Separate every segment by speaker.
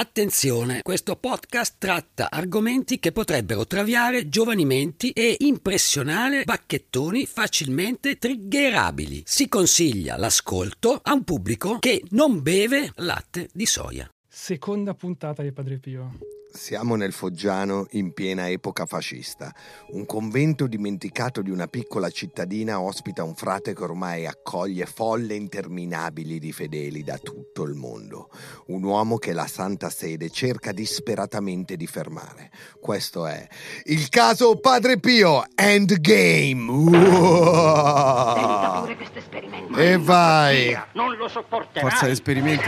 Speaker 1: Attenzione, questo podcast tratta argomenti che potrebbero traviare giovani menti e impressionare bacchettoni facilmente triggerabili. Si consiglia l'ascolto a un pubblico che non beve latte di soia.
Speaker 2: Seconda puntata di Padre Pio.
Speaker 3: Siamo nel Foggiano in piena epoca fascista. Un convento dimenticato di una piccola cittadina ospita un frate che ormai accoglie folle interminabili di fedeli da tutto il mondo. Un uomo che la Santa Sede cerca disperatamente di fermare. Questo è il caso Padre Pio Endgame.
Speaker 4: Tenta pure questo esperimento.
Speaker 3: E vai.
Speaker 4: Non lo sopporterai.
Speaker 5: Forza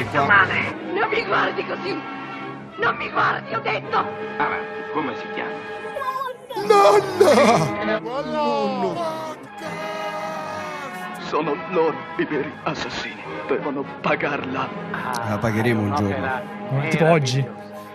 Speaker 4: Sta
Speaker 5: qua.
Speaker 4: male. Non mi guardi così. Non mi guardi, ho detto.
Speaker 6: Avanti, come si chiama?
Speaker 3: Nonna!
Speaker 6: Sono loro i veri assassini. Devono pagarla.
Speaker 5: La pagheremo un giorno.
Speaker 2: Ma Tipo oggi.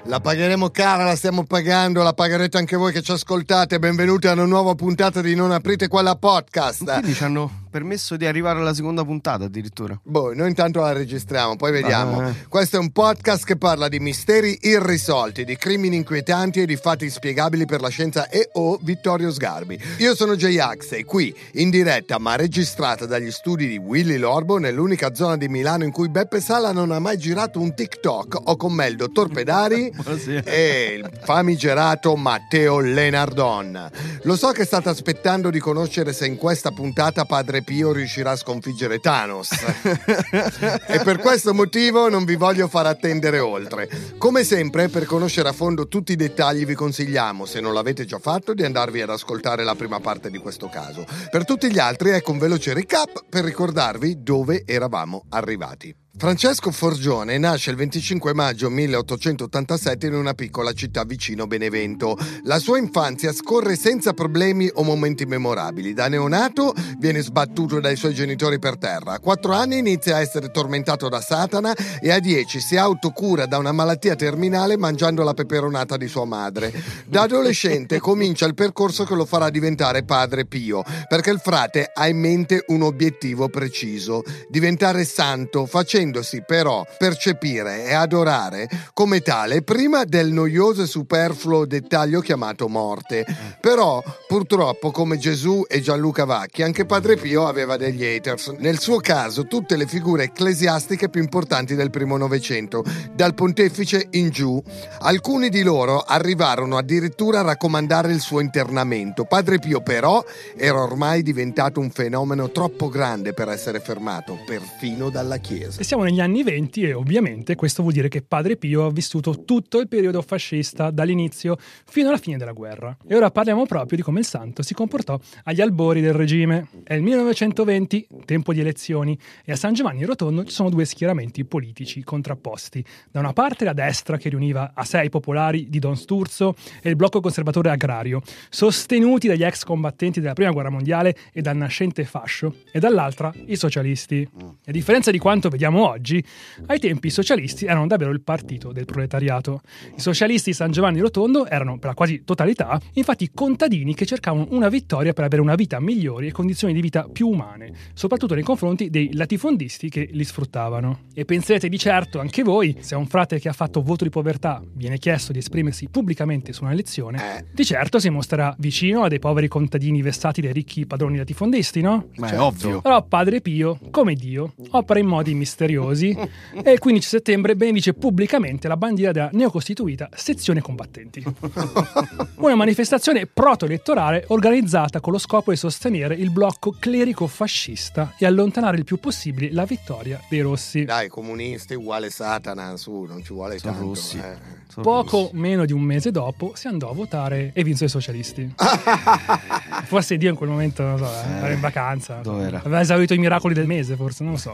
Speaker 3: La pagheremo cara, la stiamo pagando, la pagherete anche voi che ci ascoltate. Benvenuti a una nuova puntata di Non aprite quella podcast.
Speaker 5: Quindi ci hanno permesso di arrivare alla seconda puntata addirittura.
Speaker 3: Boh, noi intanto la registriamo, poi vediamo.
Speaker 5: Ah.
Speaker 3: Questo è un podcast che parla di misteri irrisolti, di crimini inquietanti e di fatti inspiegabili per la scienza e o Vittorio Sgarbi. Io sono J-Ax e qui, in diretta ma registrata dagli studi di Willy Lorbo, nell'unica zona di Milano in cui Beppe Sala non ha mai girato un TikTok, ho con me il dottor Pedari e il famigerato Matteo Lenardon. Lo so che state aspettando di conoscere se in questa puntata Padre Pio riuscirà a sconfiggere Thanos. e per questo motivo non vi voglio far attendere oltre. Come sempre, per conoscere a fondo tutti i dettagli vi consigliamo, se non l'avete già fatto, di andarvi ad ascoltare la prima parte di questo caso. Per tutti gli altri, ecco un veloce recap per ricordarvi dove eravamo arrivati. Francesco Forgione nasce il 25 maggio 1887 in una piccola città vicino Benevento. La sua infanzia scorre senza problemi o momenti memorabili. Da neonato viene sbattuto dai suoi genitori per terra. A quattro anni inizia a essere tormentato da Satana e a dieci si autocura da una malattia terminale mangiando la peperonata di sua madre. Da adolescente comincia il percorso che lo farà diventare padre Pio, perché il frate ha in mente un obiettivo preciso, diventare santo, facendosi però percepire e adorare come tale prima del noioso e superfluo dettaglio chiamato morte. Però, purtroppo, come Gesù e Gianluca Vacchi, anche padre Pio aveva degli haters. Nel suo caso, tutte le figure ecclesiastiche più importanti del primo Novecento, dal pontefice in giù. Alcuni di loro arrivarono addirittura a raccomandare il suo internamento. Padre Pio, però, era ormai diventato un fenomeno troppo grande per essere fermato, perfino dalla Chiesa.
Speaker 2: Negli anni 20 e ovviamente questo vuol dire che Padre Pio ha vissuto tutto il periodo fascista dall'inizio fino alla fine della guerra. E ora parliamo proprio di come il santo si comportò agli albori del regime. È il 1920, tempo di elezioni, e a San Giovanni Rotondo ci sono due schieramenti politici contrapposti. Da una parte la destra che riuniva a sé i popolari di Don Sturzo e il blocco conservatore agrario, sostenuti dagli ex combattenti della prima guerra mondiale e dal nascente fascio, e dall'altra i socialisti. A differenza di quanto vediamo oggi, ai tempi i socialisti erano davvero il partito del proletariato. I socialisti di San Giovanni Rotondo erano, per la quasi totalità, infatti contadini che cercavano una vittoria per avere una vita migliore e condizioni di vita più umane, soprattutto nei confronti dei latifondisti che li sfruttavano. E penserete di certo anche voi, se a un frate che ha fatto voto di povertà viene chiesto di esprimersi pubblicamente su un'elezione,
Speaker 3: Eh.
Speaker 2: di certo si mostrerà vicino a dei poveri contadini vessati dai ricchi padroni latifondisti, no?
Speaker 5: Ma è
Speaker 3: Certo.
Speaker 5: ovvio.
Speaker 2: Però Padre Pio, come Dio, opera in modi misteriosi e il 15 settembre benefice pubblicamente la bandiera della neocostituita sezione combattenti. Una manifestazione proto-elettorale organizzata con lo scopo di sostenere il blocco clerico-fascista e allontanare il più possibile la vittoria dei rossi.
Speaker 3: Dai, comunisti uguale Satana, su, non ci vuole
Speaker 5: Sono
Speaker 3: tanto.
Speaker 5: russi.
Speaker 3: eh.
Speaker 5: Sono
Speaker 2: Poco
Speaker 5: russi.
Speaker 2: meno di un mese dopo si andò a votare e vinsero i socialisti. Forse Dio in quel momento, non so, era in vacanza.
Speaker 5: Dov'era?
Speaker 2: Aveva esaurito i miracoli del mese, forse, non lo so.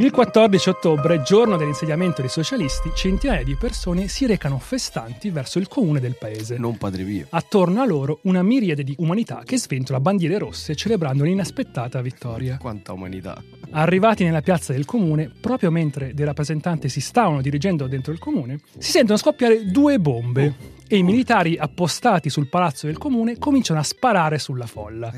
Speaker 2: Il 14 ottobre, giorno dell'insediamento dei socialisti, centinaia di persone si recano festanti verso il comune del paese.
Speaker 5: Non Padre Pio.
Speaker 2: Attorno a loro una miriade di umanità che sventola bandiere rosse celebrando un'inaspettata vittoria.
Speaker 5: Quanta umanità.
Speaker 2: Arrivati nella piazza del comune, proprio mentre dei rappresentanti si stavano dirigendo dentro il comune, si sentono scoppiare due bombe e i militari appostati sul palazzo del comune cominciano a sparare sulla folla.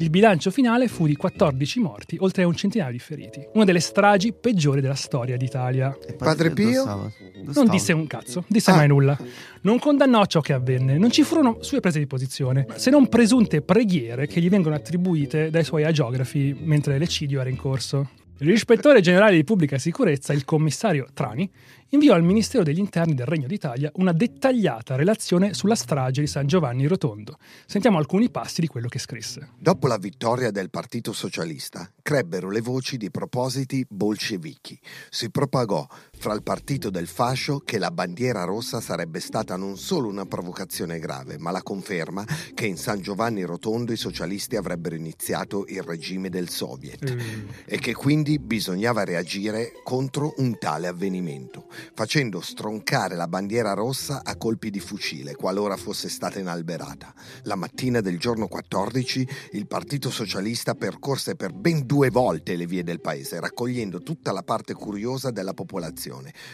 Speaker 2: Il bilancio finale fu di 14 morti, oltre a un centinaio di feriti. Una delle stragi peggiori della storia d'Italia.
Speaker 3: Padre Pio?
Speaker 2: Non disse un cazzo, disse mai nulla. Non condannò ciò che avvenne, non ci furono sue prese di posizione, se non presunte preghiere che gli vengono attribuite dai suoi agiografi mentre l'eccidio era in corso. L'ispettore generale di pubblica sicurezza, il commissario Trani, inviò al Ministero degli Interni del Regno d'Italia una dettagliata relazione sulla strage di San Giovanni Rotondo. Sentiamo alcuni passi di quello che scrisse.
Speaker 3: Dopo la vittoria del Partito Socialista, crebbero le voci di propositi bolscevichi. Si propagò fra il partito del fascio che la bandiera rossa sarebbe stata non solo una provocazione grave, ma la conferma che in San Giovanni Rotondo i socialisti avrebbero iniziato il regime del Soviet e che quindi bisognava reagire contro un tale avvenimento, facendo stroncare la bandiera rossa a colpi di fucile qualora fosse stata inalberata. La mattina del giorno 14 il Partito Socialista percorse per ben due volte le vie del paese, raccogliendo tutta la parte curiosa della popolazione,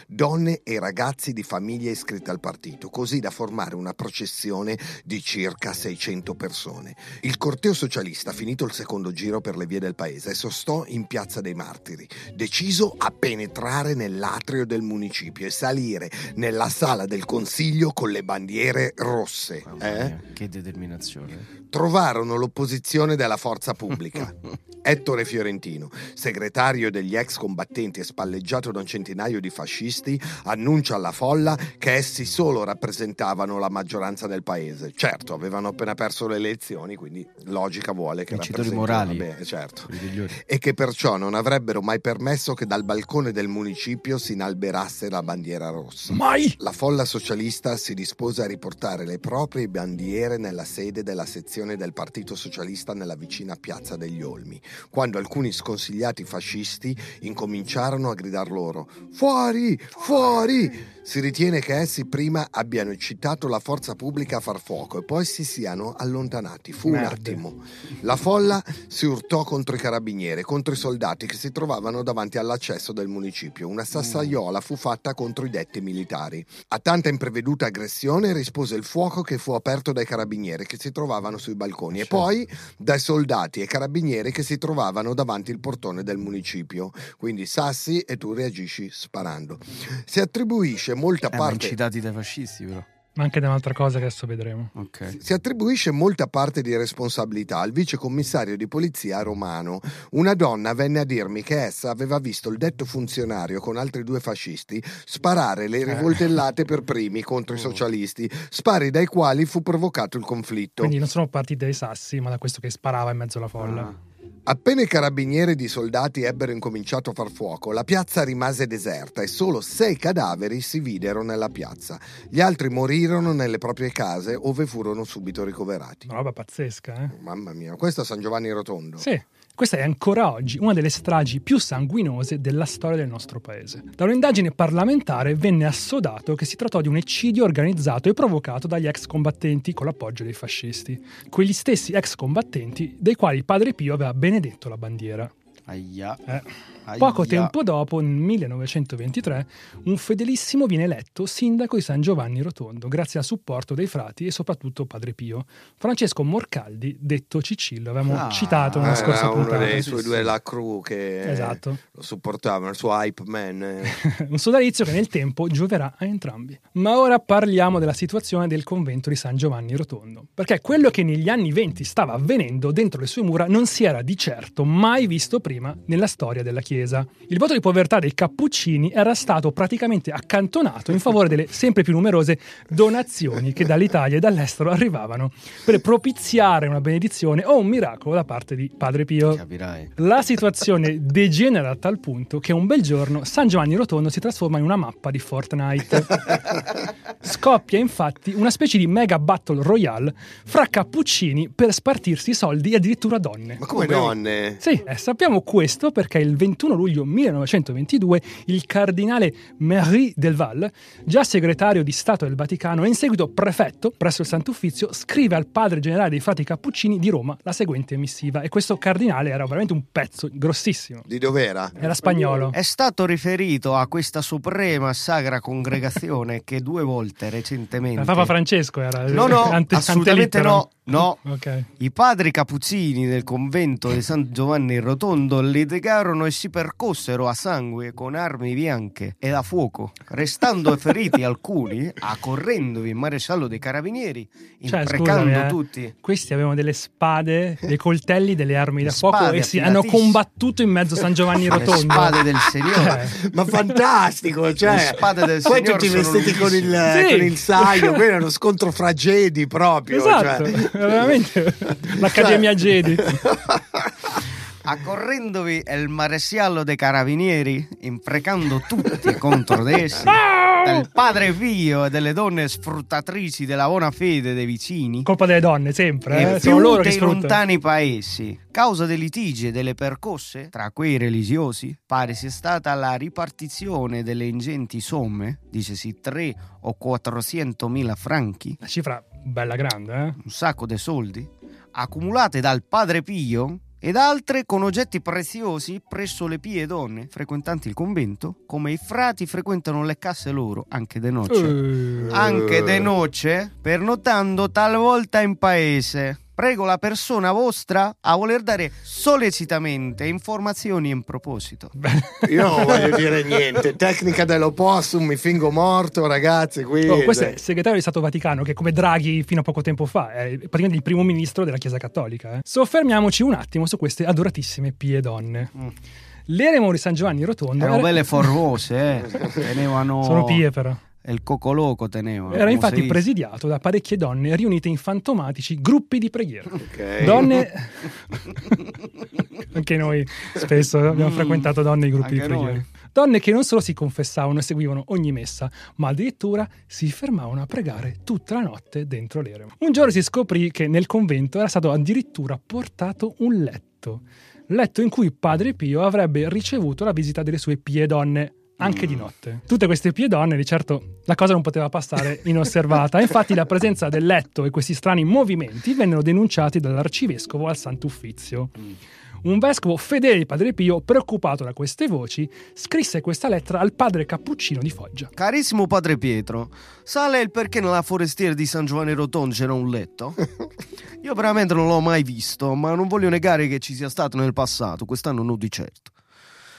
Speaker 3: donne e ragazzi di famiglie iscritte al partito, così da formare una processione di circa 600 persone. Il corteo socialista, finito il secondo giro per le vie del paese, sostò in Piazza dei Martiri, deciso a penetrare nell'atrio del municipio e salire nella sala del consiglio con le bandiere rosse. Eh?
Speaker 5: Che determinazione.
Speaker 3: Trovarono l'opposizione della forza pubblica. Ettore Fiorentino, segretario degli ex combattenti e spalleggiato da un centinaio di fascisti, annuncia alla folla che essi solo rappresentavano la maggioranza del paese. Certo, avevano appena perso le elezioni, quindi logica vuole che rappresentino-
Speaker 5: morali.
Speaker 3: Beh, certo. E che perciò non avrebbero mai permesso che dal balcone del municipio si inalberasse la bandiera rossa.
Speaker 2: Mai!
Speaker 3: La folla socialista si dispose a riportare le proprie bandiere nella sede della sezione del Partito Socialista nella vicina Piazza degli Olmi, quando alcuni sconsigliati fascisti incominciarono a gridar loro Fuori! Fuori! Si ritiene che essi prima abbiano eccitato la forza pubblica a far fuoco e poi si siano allontanati. Fu un
Speaker 2: Merde.
Speaker 3: attimo. La folla si urtò contro i carabinieri, contro i soldati che si trovavano davanti all'accesso del municipio. Una sassaiola fu fatta contro i detti militari. A tanta impreveduta aggressione rispose il fuoco che fu aperto dai carabinieri che si trovavano sui balconi e poi dai soldati e carabinieri che si trovavano davanti il portone del municipio. Quindi sassi e tu reagisci sparando. Si attribuisce molta
Speaker 5: Eh,
Speaker 3: parte
Speaker 5: incitati dai fascisti, però.
Speaker 2: Ma anche da un'altra cosa che adesso vedremo.
Speaker 5: Ok.
Speaker 3: Si attribuisce molta parte di responsabilità al vicecommissario di polizia romano. Una donna venne a dirmi che essa aveva visto il detto funzionario con altri due fascisti sparare le rivoltellate per primi contro i socialisti, spari dai quali fu provocato il conflitto.
Speaker 2: Quindi non sono partiti dai sassi, ma da questo che sparava in mezzo alla folla.
Speaker 5: Ah.
Speaker 3: Appena i carabinieri ed i soldati ebbero incominciato a far fuoco, la piazza rimase deserta e solo sei cadaveri si videro nella piazza. Gli altri morirono nelle proprie case, ove furono subito ricoverati.
Speaker 2: Una roba pazzesca, eh?
Speaker 3: Mamma mia, questo è San Giovanni Rotondo.
Speaker 2: Sì, questa è ancora oggi una delle stragi più sanguinose della storia del nostro paese. Da un'indagine parlamentare venne assodato che si trattò di un eccidio organizzato e provocato dagli ex combattenti con l'appoggio dei fascisti. Quegli stessi ex combattenti dei quali Padre Pio aveva benedetto la bandiera.
Speaker 5: Aia.
Speaker 2: Eh.
Speaker 5: Aia.
Speaker 2: Poco tempo dopo, nel 1923, un fedelissimo viene eletto sindaco di San Giovanni Rotondo, grazie al supporto dei frati e soprattutto Padre Pio. Francesco Morcaldi, detto Cicillo, avevamo
Speaker 5: Ah.
Speaker 2: citato nella
Speaker 3: Eh,
Speaker 2: scorsa
Speaker 3: era uno
Speaker 2: puntata.
Speaker 3: dei
Speaker 5: Sì,
Speaker 3: suoi due la crew che
Speaker 2: Esatto.
Speaker 3: lo supportavano, il suo hype man.
Speaker 2: un sodalizio che nel tempo gioverà a entrambi. Ma ora parliamo della situazione del convento di San Giovanni Rotondo, perché quello che negli anni venti stava avvenendo dentro le sue mura non si era di certo mai visto prima nella storia della Chiesa chiesa. Il voto di povertà dei cappuccini era stato praticamente accantonato in favore delle sempre più numerose donazioni che dall'Italia e dall'estero arrivavano per propiziare una benedizione o un miracolo da parte di Padre Pio.
Speaker 5: Capirai.
Speaker 2: La situazione degenera a tal punto che un bel giorno San Giovanni Rotondo si trasforma in una mappa di Fortnite. Scoppia infatti una specie di mega battle royale fra cappuccini per spartirsi soldi e addirittura donne.
Speaker 3: Ma come donne?
Speaker 2: Sì, eh, sappiamo questo perché il 21 luglio 1922 il cardinale Marie del Val, già segretario di Stato del Vaticano e in seguito prefetto presso il Sant'Uffizio, scrive al padre generale dei frati cappuccini di Roma la seguente missiva e questo cardinale era veramente un pezzo grossissimo.
Speaker 3: Di dov'era?
Speaker 2: Era spagnolo.
Speaker 5: È stato riferito a questa suprema sacra congregazione che due volte recentemente...
Speaker 2: Il Papa Francesco era.
Speaker 5: No, no,
Speaker 2: ante-
Speaker 5: assolutamente
Speaker 2: antelitteram.
Speaker 5: no. No,
Speaker 2: Ok.
Speaker 5: i padri cappuccini del convento di San Giovanni Rotondo litigarono e si percossero a sangue con armi bianche e a fuoco, restando feriti alcuni, accorrendovi il maresciallo dei carabinieri,
Speaker 2: Cioè,
Speaker 5: imprecando
Speaker 2: scusami, eh,
Speaker 5: tutti.
Speaker 2: Questi avevano delle spade, dei coltelli, delle armi da
Speaker 5: Le
Speaker 2: fuoco e si hanno combattuto in mezzo a San Giovanni
Speaker 5: Le
Speaker 2: Rotondo.
Speaker 5: spade del Signore.
Speaker 2: Eh.
Speaker 3: Ma fantastico, cioè.
Speaker 5: Le spade del
Speaker 3: Poi
Speaker 5: Signore
Speaker 3: tutti vestiti con il,
Speaker 2: lunghissime.
Speaker 3: con
Speaker 2: Sì.
Speaker 3: il saio, quello era uno scontro fra Jedi proprio.
Speaker 2: Esatto,
Speaker 3: cioè.
Speaker 2: veramente l'Accademia
Speaker 3: Cioè-
Speaker 2: Jedi.
Speaker 5: Accorrendovi il maresciallo dei carabinieri, imprecando tutti contro di essi, del padre Pio e delle donne sfruttatrici della buona fede dei vicini,
Speaker 2: Colpa delle donne, sempre.
Speaker 5: e
Speaker 2: Eh? Sono loro che sfruttano.
Speaker 5: lontani paesi. Causa dei litigi e delle percosse tra quei religiosi, pare sia stata la ripartizione delle ingenti somme, dicesi 3 o 400 mila franchi,
Speaker 2: Una cifra bella grande, eh?
Speaker 5: un sacco di soldi, accumulate dal padre Pio ed altre con oggetti preziosi presso le pie donne frequentanti il convento, come i frati frequentano le casse loro anche de noce.
Speaker 2: Eh.
Speaker 5: Anche de noce, pernottando talvolta in paese. Prego la persona vostra a voler dare sollecitamente informazioni in proposito.
Speaker 3: Io non voglio dire niente. Tecnica dell'opossum, mi fingo morto, ragazzi. Qui.
Speaker 2: Oh, questo è il segretario di Stato Vaticano, che come Draghi fino a poco tempo fa è praticamente il primo ministro della Chiesa Cattolica. eh. Soffermiamoci un attimo su queste adoratissime pie donne. L'eremo di San Giovanni Rotondo
Speaker 5: Erano
Speaker 2: era-
Speaker 5: belle forvose, eh. Tenevano...
Speaker 2: sono pie però.
Speaker 5: E il cocoloco tenevano.
Speaker 2: Era infatti presidiato da parecchie donne riunite in fantomatici gruppi di preghiera.
Speaker 3: Ok.
Speaker 2: Donne. Anche noi spesso abbiamo frequentato donne in gruppi di
Speaker 5: Mm.
Speaker 2: preghiera.
Speaker 5: noi.
Speaker 2: Donne che non solo si confessavano e seguivano ogni messa, ma addirittura si fermavano a pregare tutta la notte dentro l'eremo. Un giorno si scoprì che nel convento era stato addirittura portato un letto. Letto in cui Padre Pio avrebbe ricevuto la visita delle sue pie donne. Anche di notte. Tutte queste pie donne, di certo, la cosa non poteva passare inosservata. Infatti, la presenza del letto e questi strani movimenti vennero denunciati dall'arcivescovo al Sant'Uffizio. Un vescovo fedele di Padre Pio, preoccupato da queste voci, scrisse questa lettera al padre cappuccino di Foggia.
Speaker 5: Carissimo padre Pietro, sa lei il perché nella forestiera di San Giovanni Rotondo c'era un letto? Io veramente non l'ho mai visto, ma non voglio negare che ci sia stato nel passato, quest'anno non di certo.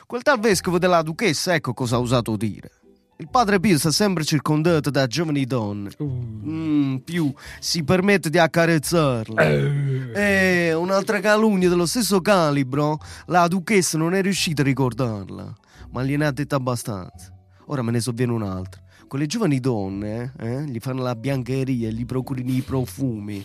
Speaker 5: Quel tal vescovo della duchessa, ecco cosa ha usato dire. Il padre Pio sta sempre circondato da giovani donne. Mm, più si permette di accarezzarle. E un'altra calunnia dello stesso calibro, la duchessa non è riuscita a ricordarla, ma gliene ha detto abbastanza. Ora me ne sovviene un'altra. Quelle giovani donne, eh, gli fanno la biancheria e gli procurino i profumi.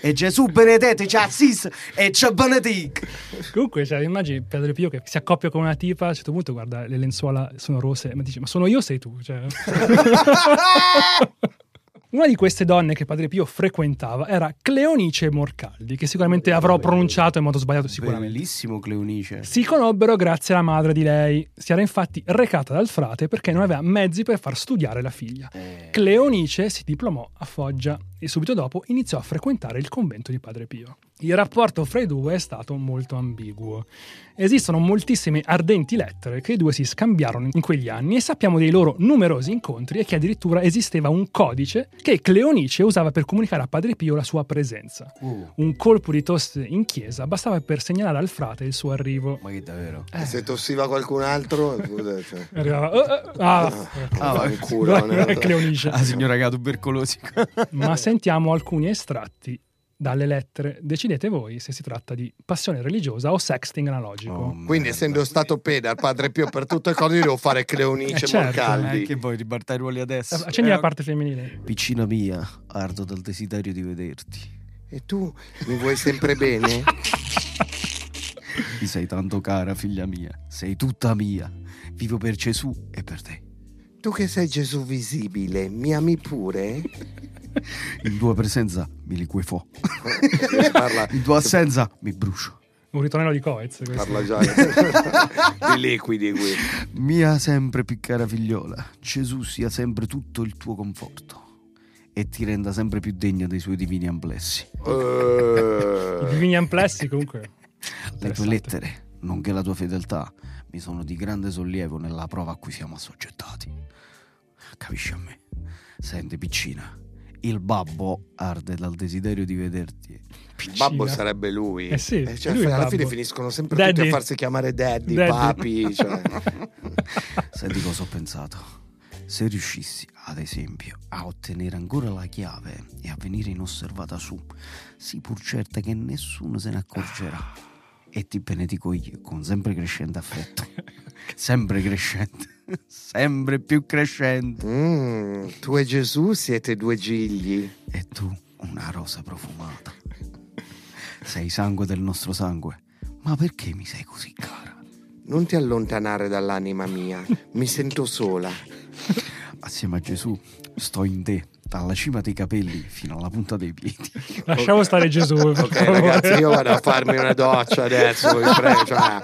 Speaker 5: E Gesù benedetto ci assiste e ci benedica.
Speaker 2: Comunque, cioè, immagini Padre Pio che si accoppia con una tipa, a un certo punto guarda, le lenzuola sono rosse, ma dice, ma sono io o sei tu? Cioè... Una di queste donne che Padre Pio frequentava era Cleonice Morcaldi, che sicuramente avrò pronunciato in modo sbagliato sicuramente.
Speaker 5: Bellissimo Cleonice.
Speaker 2: Si conobbero grazie alla madre di lei. Si era infatti recata dal frate perché non aveva mezzi per far studiare la figlia. Cleonice si diplomò a Foggia e subito dopo iniziò a frequentare il convento di Padre Pio. Il rapporto fra i due è stato molto ambiguo. Esistono moltissime ardenti lettere che i due si scambiarono in quegli anni e sappiamo dei loro numerosi incontri e che addirittura esisteva un codice che Cleonice usava per comunicare a Padre Pio la sua presenza. Un colpo di tosse in chiesa bastava per segnalare al frate il suo arrivo.
Speaker 5: Ma che davvero?
Speaker 3: E Se tossiva qualcun altro, cioè.
Speaker 2: Arrivava, "Oh, oh, ah,
Speaker 5: Ah, va.
Speaker 3: Fanculo,
Speaker 2: guarda,
Speaker 3: ne-
Speaker 2: Cleonice.
Speaker 5: La signora che ha tubercolosi.
Speaker 2: Ma sentiamo alcuni estratti dalle lettere. Decidete voi se si tratta di passione religiosa o sexting analogico.
Speaker 5: Oh,
Speaker 3: Quindi, essendo stato pedal, Padre Pio, per tutte le cose devo fare Cleonice
Speaker 2: Eh, certo.
Speaker 3: Morcaldi.
Speaker 5: Eh, che vuoi ribaltare i ruoli adesso?
Speaker 2: Eh, Accendi
Speaker 5: Eh,
Speaker 2: la parte femminile.
Speaker 5: Piccina mia, ardo dal desiderio di vederti.
Speaker 3: E tu mi vuoi sempre bene?
Speaker 5: Mi sei tanto cara, figlia mia. Sei tutta mia. Vivo per Gesù e per te.
Speaker 3: Tu che sei Gesù visibile, mi ami pure?
Speaker 5: In tua presenza mi liquefò. In tua assenza mi brucio.
Speaker 2: Un ritornello di Coez.
Speaker 3: parla già di liquidi qui.
Speaker 5: Mia sempre più cara figliola, Gesù sia sempre tutto il tuo conforto e ti renda sempre più degna dei suoi divini amplessi.
Speaker 2: I
Speaker 3: Eh,
Speaker 2: divini amplessi comunque.
Speaker 5: Le tue lettere, nonché la tua fedeltà, mi sono di grande sollievo nella prova a cui siamo assoggettati. Capisci a me? Senti, piccina, il babbo arde dal desiderio di vederti.
Speaker 3: il babbo sarebbe lui.
Speaker 2: Eh sì,
Speaker 3: cioè,
Speaker 2: è lui
Speaker 3: alla
Speaker 2: babbo.
Speaker 3: fine finiscono sempre
Speaker 2: Daddy.
Speaker 3: tutti a farsi chiamare daddy,
Speaker 2: Daddy.
Speaker 3: papi. Cioè.
Speaker 5: Senti cosa ho pensato. Se riuscissi, ad esempio, a ottenere ancora la chiave e a venire inosservata su, sii pur certa che nessuno se ne accorgerà. E ti benedico io con sempre crescente affetto. Sempre crescente. Sempre più crescente.
Speaker 3: Mm, tu e Gesù siete due gigli.
Speaker 5: E tu, una rosa profumata. Sei sangue del nostro sangue. Ma perché mi sei così cara?
Speaker 3: Non ti allontanare dall'anima mia, mi sento sola.
Speaker 5: Assieme a Gesù sto in te, dalla cima dei capelli fino alla punta dei piedi.
Speaker 2: Lasciamo stare Gesù. per
Speaker 3: Ok, ragazzi, io vado a farmi una doccia adesso, vi prego. Cioè.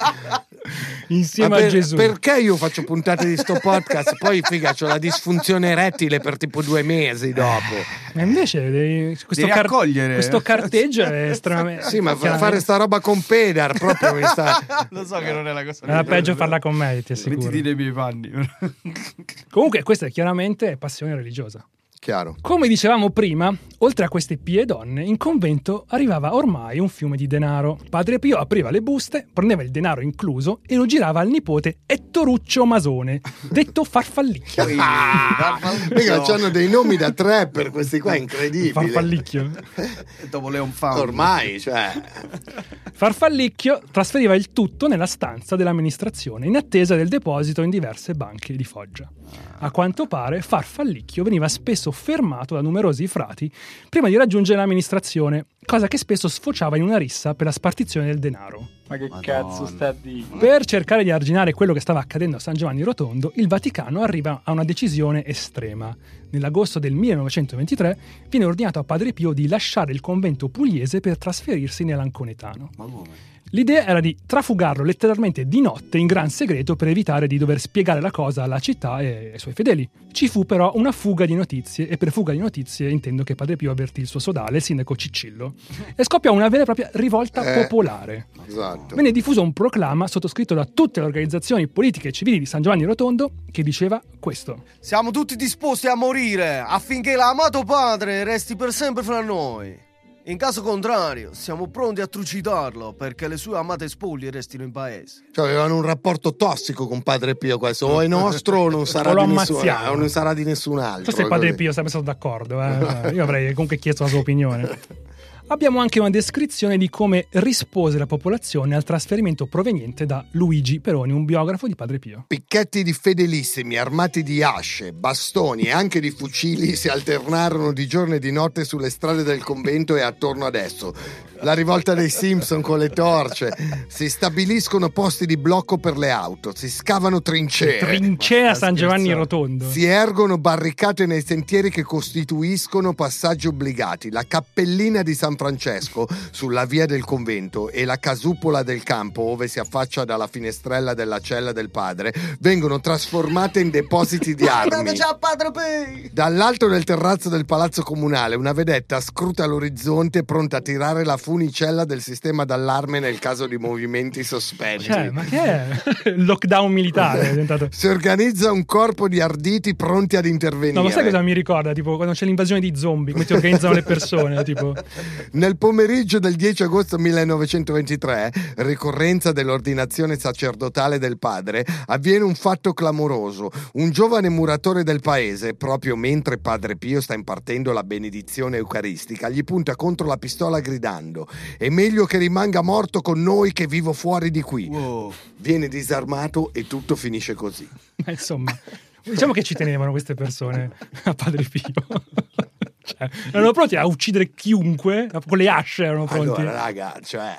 Speaker 2: Insieme
Speaker 3: Ma
Speaker 2: a
Speaker 3: per-
Speaker 2: Gesù.
Speaker 3: Perché io faccio puntate di sto podcast? Poi, figa, ho la disfunzione erettile per tipo due mesi dopo.
Speaker 2: Ma invece devi- questo,
Speaker 5: Devi
Speaker 2: car- questo carteggio è estremamente.
Speaker 3: Sì, ma fare sta roba con Pedar proprio mi sta.
Speaker 5: Lo so che non è la cosa
Speaker 2: Era peggio farla con me, ti assicuro.
Speaker 5: Mettiti nei miei panni.
Speaker 2: Comunque, questa è chiaramente passione religiosa.
Speaker 3: Chiaro.
Speaker 2: Come dicevamo prima, oltre a queste pie donne, in convento arrivava ormai un fiume di denaro. Padre Pio apriva le buste, prendeva il denaro incluso e lo girava al nipote Ettoruccio Masone, detto Farfallicchio.
Speaker 3: Mica c'hanno dei nomi da trapper questi qua, incredibili.
Speaker 2: Farfallicchio.
Speaker 5: Dopo Leon Found.
Speaker 3: Ormai, cioè.
Speaker 2: Farfallicchio trasferiva il tutto nella stanza dell'amministrazione in attesa del deposito in diverse banche di Foggia. A quanto pare, Farfallicchio veniva spesso fermato da numerosi frati prima di raggiungere l'amministrazione, cosa che spesso sfociava in una rissa per la spartizione del denaro.
Speaker 7: Ma che
Speaker 5: Madonna.
Speaker 7: cazzo sta a dire?
Speaker 2: Per cercare di arginare quello che stava accadendo a San Giovanni Rotondo, il Vaticano arriva a una decisione estrema. Nell'agosto del 1923 viene ordinato a Padre Pio di lasciare il convento pugliese per trasferirsi nell'Anconetano.
Speaker 5: Ma come?
Speaker 2: L'idea era di trafugarlo letteralmente di notte in gran segreto per evitare di dover spiegare la cosa alla città e ai suoi fedeli. Ci fu però una fuga di notizie e per fuga di notizie intendo che Padre Pio avvertì il suo sodale, il sindaco Ciccillo, e scoppiò una vera e propria rivolta
Speaker 3: Eh.
Speaker 2: popolare.
Speaker 3: Esatto.
Speaker 2: Venne diffuso un proclama sottoscritto da tutte le organizzazioni politiche e civili di San Giovanni Rotondo che diceva questo.
Speaker 5: Siamo tutti disposti a morire affinché l'amato padre resti per sempre fra noi. In caso contrario, siamo pronti a trucidarlo perché le sue amate spoglie restino in paese.
Speaker 3: Cioè, avevano un rapporto tossico con Padre Pio questo. O è nostro o non sarà,
Speaker 2: O lo
Speaker 3: di, nessun,
Speaker 2: ammazziamo.
Speaker 3: o non sarà di nessun altro.
Speaker 2: Forse Padre
Speaker 3: così.
Speaker 2: Pio sarebbe stato d'accordo, eh. io avrei comunque chiesto la sua opinione. Abbiamo anche una descrizione di come rispose la popolazione al trasferimento proveniente da Luigi Peroni, un biografo di Padre Pio.
Speaker 3: Picchetti di fedelissimi armati di asce, bastoni e anche di fucili si alternarono di giorno e di notte sulle strade del convento e attorno ad esso. La rivolta dei Simpson con le torce. Si stabiliscono posti di blocco per le auto, si scavano trincee.
Speaker 2: Trincea San Giovanni. Rotondo.
Speaker 3: Si ergono barricate nei sentieri che costituiscono passaggi obbligati. La cappellina di San Francesco sulla via del convento e la casupola del campo, ove si affaccia dalla finestrella della cella del padre, vengono trasformate in depositi di armi. Dall'alto del terrazzo del palazzo comunale, una vedetta scruta l'orizzonte pronta a tirare la funicella del sistema d'allarme nel caso di movimenti sospetti.
Speaker 2: Cioè, ma che è? Lockdown militare è diventato.
Speaker 3: Si organizza un corpo di arditi pronti ad intervenire.
Speaker 2: No, ma sai cosa mi ricorda? Tipo quando c'è l'invasione di zombie, come ti organizzano le persone, tipo
Speaker 3: Nel pomeriggio del 10 agosto 1923, ricorrenza dell'ordinazione sacerdotale del padre, avviene un fatto clamoroso. Un giovane muratore del paese, proprio mentre padre Pio sta impartendo la benedizione eucaristica, gli punta contro la pistola gridando: È meglio che rimanga morto con noi che vivo fuori di qui. Viene disarmato e tutto finisce così.
Speaker 2: Ma insomma, diciamo che ci tenevano queste persone a Padre Pio. Cioè, erano pronti a uccidere chiunque, con le asce erano pronti.
Speaker 3: Allora, raga, cioè,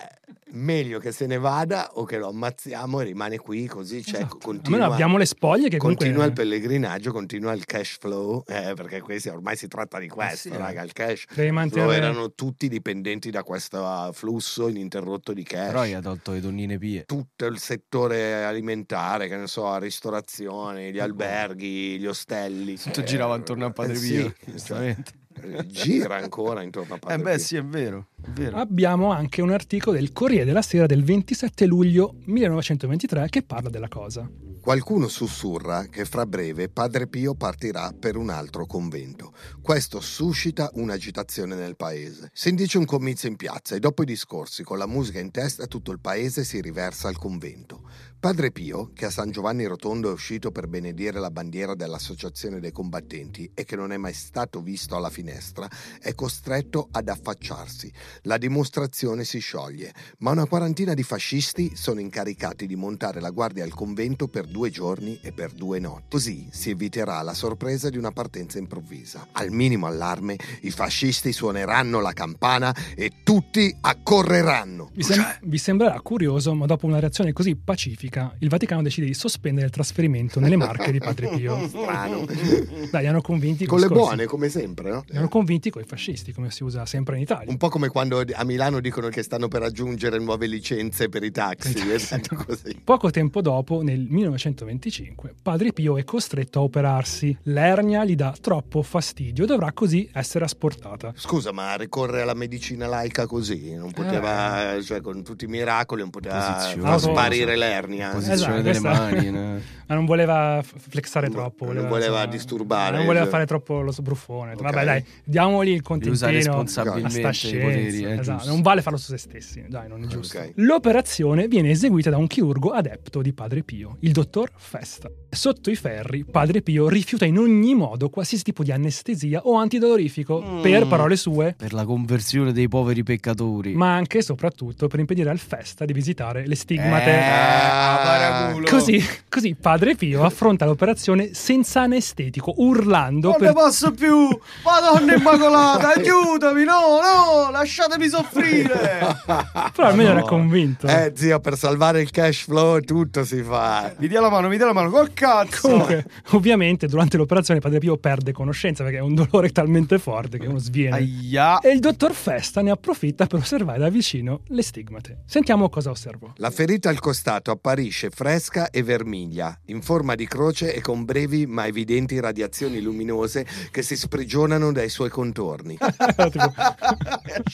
Speaker 3: meglio che se ne vada o che lo ammazziamo e rimane qui così. Cioè,
Speaker 2: Esatto.
Speaker 3: continua,
Speaker 2: Almeno abbiamo le spoglie che comunque-
Speaker 3: continua il pellegrinaggio, continua il cash flow, eh, perché questi ormai si tratta di questo,
Speaker 2: sì,
Speaker 3: raga. Il cash
Speaker 2: Devi
Speaker 3: flow
Speaker 2: mantenere-
Speaker 3: erano tutti dipendenti da questo flusso ininterrotto di cash.
Speaker 5: Però gli ha tolto le donnine pie.
Speaker 3: tutto il settore alimentare, che ne so, la ristorazione, gli alberghi, gli ostelli.
Speaker 5: Tutto girava intorno a Padre
Speaker 3: Eh,
Speaker 5: Pio,
Speaker 3: sì,
Speaker 5: giustamente.
Speaker 3: Gira ancora intorno a Padre
Speaker 5: Eh beh,
Speaker 3: Pio.
Speaker 5: sì, è vero. È vero.
Speaker 2: Abbiamo anche un articolo del Corriere della Sera del 27 luglio 1923 che parla della cosa.
Speaker 3: Qualcuno sussurra che fra breve Padre Pio partirà per un altro convento. Questo suscita un'agitazione nel paese. Si indice un comizio in piazza e dopo i discorsi, con la musica in testa, tutto il paese si riversa al convento. Padre Pio, che a San Giovanni Rotondo è uscito per benedire la bandiera dell'Associazione dei Combattenti e che non è mai stato visto alla finestra, è costretto ad affacciarsi. La dimostrazione si scioglie, ma una quarantina di fascisti sono incaricati di montare la guardia al convento per due giorni e per due notti. Così si eviterà la sorpresa di una partenza improvvisa. Al minimo allarme, i fascisti suoneranno la campana e tutti accorreranno.
Speaker 2: Vi, sem- vi sembrerà curioso, ma dopo una reazione così pacifica, il Vaticano decide di sospendere il trasferimento nelle Marche di Padre Pio.
Speaker 3: Strano.
Speaker 2: Dai, li hanno convinti
Speaker 3: Con le
Speaker 2: discorsi-
Speaker 3: buone, come sempre, no?
Speaker 2: Li hanno convinti con i fascisti, come si usa sempre in Italia.
Speaker 3: Un po' come quando a Milano dicono che stanno per aggiungere nuove licenze per i taxi. Esatto così.
Speaker 2: Poco tempo dopo, nel 1925, Padre Pio è costretto a operarsi. L'ernia gli dà troppo fastidio e dovrà così essere asportata.
Speaker 3: Scusa, ma ricorre alla medicina laica così? Non poteva, cioè con tutti i miracoli, non poteva far sparire l'ernia.
Speaker 5: Posizione
Speaker 2: Esatto,
Speaker 5: delle
Speaker 2: questa-
Speaker 5: mani. no?
Speaker 2: Ma non voleva flexare troppo.
Speaker 3: non voleva disturbare,
Speaker 2: Non voleva
Speaker 3: cioè.
Speaker 2: fare troppo lo sbruffone.
Speaker 3: Ok.
Speaker 2: Vabbè, dai, diamogli il
Speaker 5: Di usare
Speaker 2: contentino a
Speaker 5: responsabilmente
Speaker 2: sta
Speaker 5: i
Speaker 2: scienza.
Speaker 5: poteri, eh,
Speaker 2: esatto, non vale farlo su se stessi. Dai, non è giusto.
Speaker 3: Ok.
Speaker 2: L'operazione viene eseguita da un chirurgo adepto di Padre Pio, il dottor Festa. Sotto i ferri, Padre Pio rifiuta in ogni modo qualsiasi tipo di anestesia o antidolorifico,
Speaker 5: Mm.
Speaker 2: per parole sue,
Speaker 5: Per la conversione dei poveri peccatori.
Speaker 2: ma anche e soprattutto per impedire al Festa di visitare le stigmate.
Speaker 5: Eh, a paraculo.
Speaker 2: Così, così Padre Pio affronta l'operazione senza anestetico, urlando
Speaker 5: Non
Speaker 2: per
Speaker 5: ne posso più! Madonna Immacolata, aiutami! No, no, lasciatemi soffrire!
Speaker 2: Però almeno era
Speaker 3: No.
Speaker 2: convinto.
Speaker 3: Eh, zio, per salvare il cash flow tutto si fa.
Speaker 5: Mi dia la mano, mi dia la mano, col cazzo!
Speaker 2: Comunque, ovviamente, durante l'operazione Padre Pio perde conoscenza perché è un dolore talmente forte che uno sviene.
Speaker 5: Aia!
Speaker 2: E il dottor Festa ne approfitta per osservare da vicino le stigmate. Sentiamo cosa osservò.
Speaker 3: La ferita al costato apparisce fresca e vermiglia, in forma di croce e con brevi ma evidenti radiazioni luminose che si sprigionano dai suoi contorni.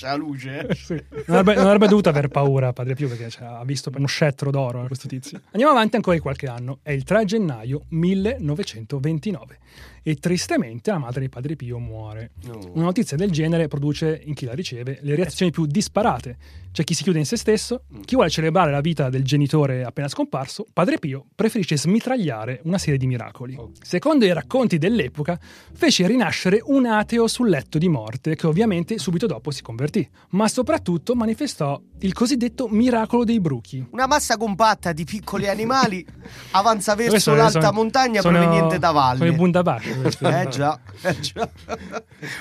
Speaker 5: La luce.
Speaker 2: sì. non, avrebbe, non avrebbe dovuto aver paura Padre Pio perché cioè, ha visto uno scettro d'oro questo tizio. Andiamo avanti ancora di qualche anno. È il 3 gennaio 1929 e tristemente la madre di Padre Pio muore. Una notizia del genere produce in chi la riceve le reazioni più disparate. C'è chi si chiude in se stesso, chi vuole celebrare la vita del genitore appena scomparso, Padre Pio preferisce smitragliare una serie di miracoli. Secondo i racconti dell'epoca, fece rinascere un ateo sul letto di morte che ovviamente subito dopo si convertì, ma soprattutto manifestò il cosiddetto miracolo dei bruchi.
Speaker 5: Una massa compatta di piccoli animali avanza verso l'alta
Speaker 2: sono-
Speaker 5: montagna
Speaker 2: sono-
Speaker 5: proveniente da valle.
Speaker 2: Sono i bundabashi.
Speaker 5: Eh già, eh già.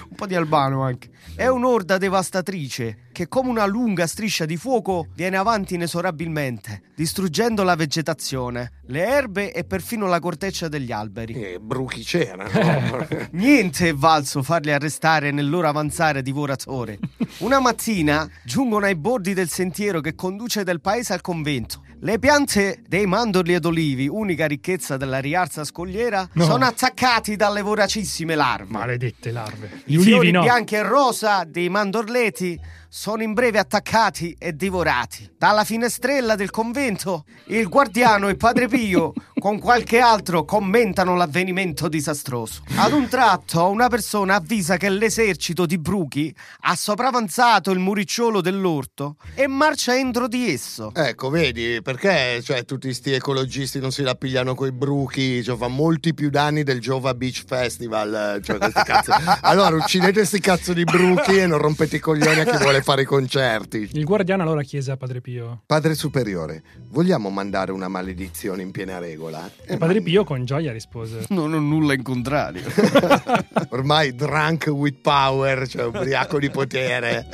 Speaker 5: un po' di albano anche. È un'orda devastatrice che come una lunga striscia di fuoco viene avanti inesorabilmente, distruggendo la vegetazione, le erbe e perfino la corteccia degli alberi.
Speaker 3: E bruchi c'erano.
Speaker 5: Niente è valso farli arrestare nel loro avanzare divoratore. Una mattina giungono ai bordi del sentiero che conduce dal paese al convento. Le piante dei mandorli ed olivi, unica ricchezza della riarsa scogliera,
Speaker 2: No.
Speaker 5: sono attaccati dalle voracissime larve.
Speaker 2: Maledette larve.
Speaker 5: I
Speaker 2: Gli
Speaker 5: fiori
Speaker 2: no.
Speaker 5: bianchi e rosa dei mandorleti sono in breve attaccati e divorati. Dalla finestrella del convento, il guardiano e Padre Pio, con qualche altro, commentano l'avvenimento disastroso. Ad un tratto, una persona avvisa che l'esercito di Bruchi ha sopravanzato il muricciolo dell'orto e marcia entro di esso.
Speaker 3: Ecco, vedi, perché cioè, tutti sti ecologisti non si la pigliano coi bruchi? Cioè, fa molti più danni del Jova Beach Festival. Cioè, questi. Allora, uccidete sti cazzo di bruchi e non rompete i coglioni a chi vuole fare i concerti.
Speaker 2: Il guardiano allora chiese a Padre Pio.
Speaker 3: Padre superiore, vogliamo mandare una maledizione in piena regola?
Speaker 2: E Padre Pio con gioia rispose:
Speaker 5: Non ho nulla in contrario.
Speaker 3: Ormai drunk with power, cioè ubriaco di potere.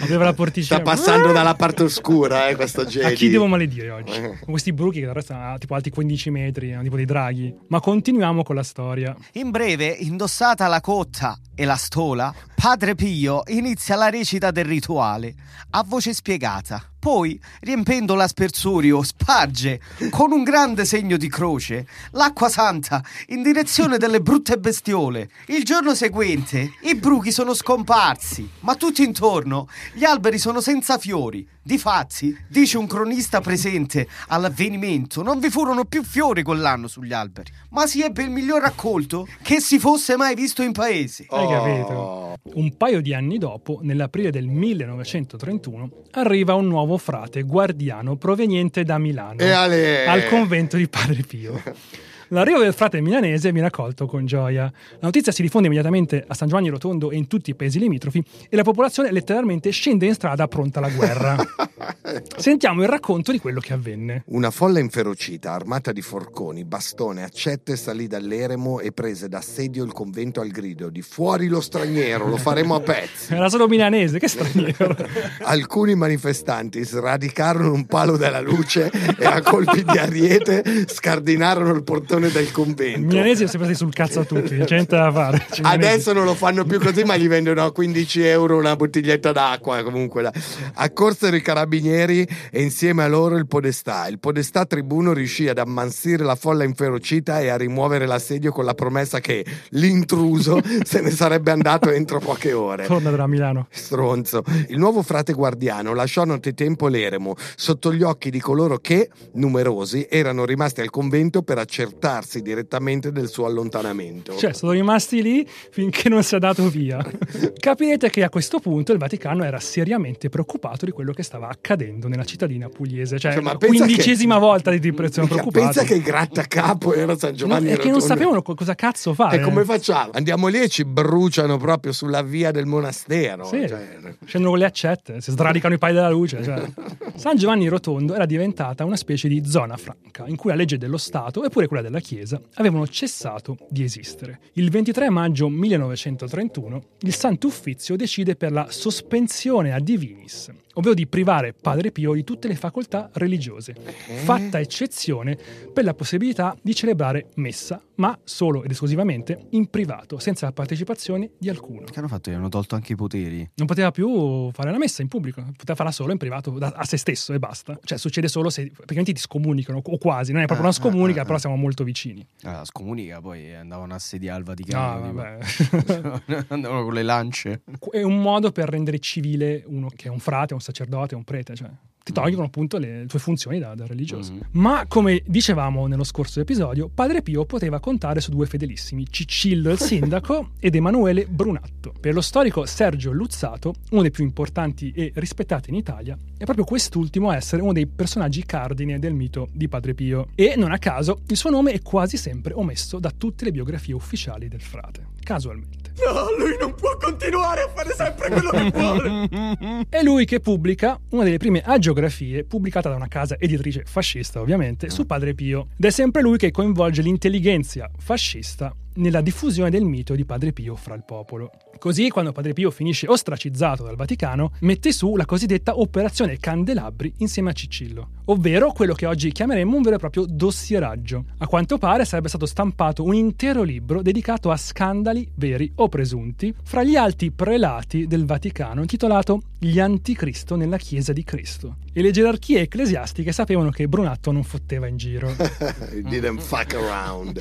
Speaker 2: Aveva la porticina.
Speaker 3: Sta passando dalla parte oscura, eh, questo Jedi.
Speaker 2: A chi devo maledire oggi? Con questi bruchi che hanno tipo alti 15 metri, hanno tipo dei draghi. Ma continuiamo con la storia.
Speaker 5: In breve, indossata la cotta e la stola, Padre Pio inizia la recita del rituale, a voce spiegata. Poi, riempendo l'aspersorio, sparge, con un grande segno di croce, l'acqua santa in direzione delle brutte bestiole. Il giorno seguente, i bruchi sono scomparsi, ma tutto intorno gli alberi sono senza fiori. Difatti, dice un cronista presente all'avvenimento, non vi furono più fiori quell'anno sugli alberi, ma si ebbe il miglior raccolto che si fosse mai visto in paese.
Speaker 2: Hai capito? Un paio di anni dopo, nell'aprile del 1931, arriva un nuovo frate guardiano proveniente da Milano al convento di Padre Pio. L'arrivo del frate milanese viene accolto con gioia. La notizia si diffonde immediatamente a San Giovanni Rotondo e in tutti i paesi limitrofi e la popolazione letteralmente scende in strada pronta alla guerra. Sentiamo il racconto di quello che avvenne.
Speaker 3: Una folla inferocita, armata di forconi, bastone, accette, salì dall'eremo e prese d'assedio il convento al grido di fuori lo straniero, lo faremo a pezzi.
Speaker 2: Era solo milanese, che straniero.
Speaker 3: Alcuni manifestanti sradicarono un palo della luce e a colpi di ariete scardinarono il portone del
Speaker 2: I
Speaker 3: convento.
Speaker 2: milanesi sono sempre stati sul cazzo a tutti, c'è niente da fare.
Speaker 3: Adesso non lo fanno più così, ma gli vendono a 15 euro una bottiglietta d'acqua. Comunque, là. accorsero i carabinieri e insieme a loro il podestà. Il podestà tribuno riuscì ad ammansire la folla inferocita e a rimuovere l'assedio con la promessa che l'intruso se ne sarebbe andato entro poche ore.
Speaker 2: Torna da Milano.
Speaker 3: Stronzo. Il nuovo frate guardiano lasciò nottetempo l'eremo sotto gli occhi di coloro che, numerosi, erano rimasti al convento per accertarsi direttamente del suo allontanamento.
Speaker 2: Cioè, sono rimasti lì finché non si è dato via. Capirete che a questo punto il Vaticano era seriamente preoccupato di quello che stava accadendo nella cittadina pugliese. Cioè,
Speaker 3: Cioè,
Speaker 2: la quindicesima
Speaker 3: che-
Speaker 2: volta di
Speaker 3: Mica,
Speaker 2: preoccupati.
Speaker 3: pensa che il grattacapo era San Giovanni
Speaker 2: No, è che non sapevano co- cosa cazzo fare.
Speaker 3: E come facciamo? Andiamo lì e ci bruciano proprio sulla via del monastero.
Speaker 2: Sì,
Speaker 3: Cioè,
Speaker 2: scendono con le accette, si sradicano i pali della luce. cioè. San Giovanni Rotondo era diventata una specie di zona franca, in cui la legge dello Stato e pure quella della Chiesa avevano cessato di esistere. Il 23 maggio 1931 il Santo Uffizio decide per la sospensione a divinis, ovvero di privare Padre Pio di tutte le facoltà religiose, fatta eccezione per la possibilità di celebrare messa, ma solo ed esclusivamente in privato, senza la partecipazione di alcuno.
Speaker 5: Che hanno fatto? Gli hanno tolto anche i poteri.
Speaker 2: Non poteva più fare la messa in pubblico, poteva farla solo in privato da- a se stesso e basta. Cioè, succede solo se praticamente ti scomunicano, o quasi, non è proprio una
Speaker 5: Ah, ah,
Speaker 2: scomunica,
Speaker 5: ah,
Speaker 2: però siamo molto vicini.
Speaker 5: Ah, scomunica, poi andavano a il
Speaker 2: No,
Speaker 5: Vaticano. tipo. andavano con le lance.
Speaker 2: è un modo per rendere civile uno che è un frate, un sacerdote, un prete, cioè ti tolgono appunto le tue funzioni da, da religioso.
Speaker 5: Mhm.
Speaker 2: Ma come dicevamo nello scorso episodio, Padre Pio poteva contare su due fedelissimi, Cicillo il sindaco ed Emanuele Brunatto. Per lo storico Sergio Luzzato, uno dei più importanti e rispettati in Italia, è proprio quest'ultimo a essere uno dei personaggi cardine del mito di Padre Pio. E non a caso, il suo nome è quasi sempre omesso da tutte le biografie ufficiali del frate, casualmente.
Speaker 8: No, lui non può continuare a fare sempre quello che vuole.
Speaker 2: È lui che pubblica una delle prime agiografie pubblicata da una casa editrice fascista, ovviamente, su Padre Pio. Ed è sempre lui che coinvolge l'intelligenza fascista nella diffusione del mito di Padre Pio fra il popolo. Così, quando Padre Pio finisce ostracizzato dal Vaticano, mette su la cosiddetta Operazione Candelabri insieme a Cicillo, ovvero quello che oggi chiameremmo un vero e proprio dossieraggio. A quanto pare sarebbe stato stampato un intero libro dedicato a scandali veri o presunti fra gli alti prelati del Vaticano, intitolato Gli Anticristo nella Chiesa di Cristo. E le gerarchie ecclesiastiche sapevano che Brunatto non fotteva in giro.
Speaker 3: Didn't fuck around.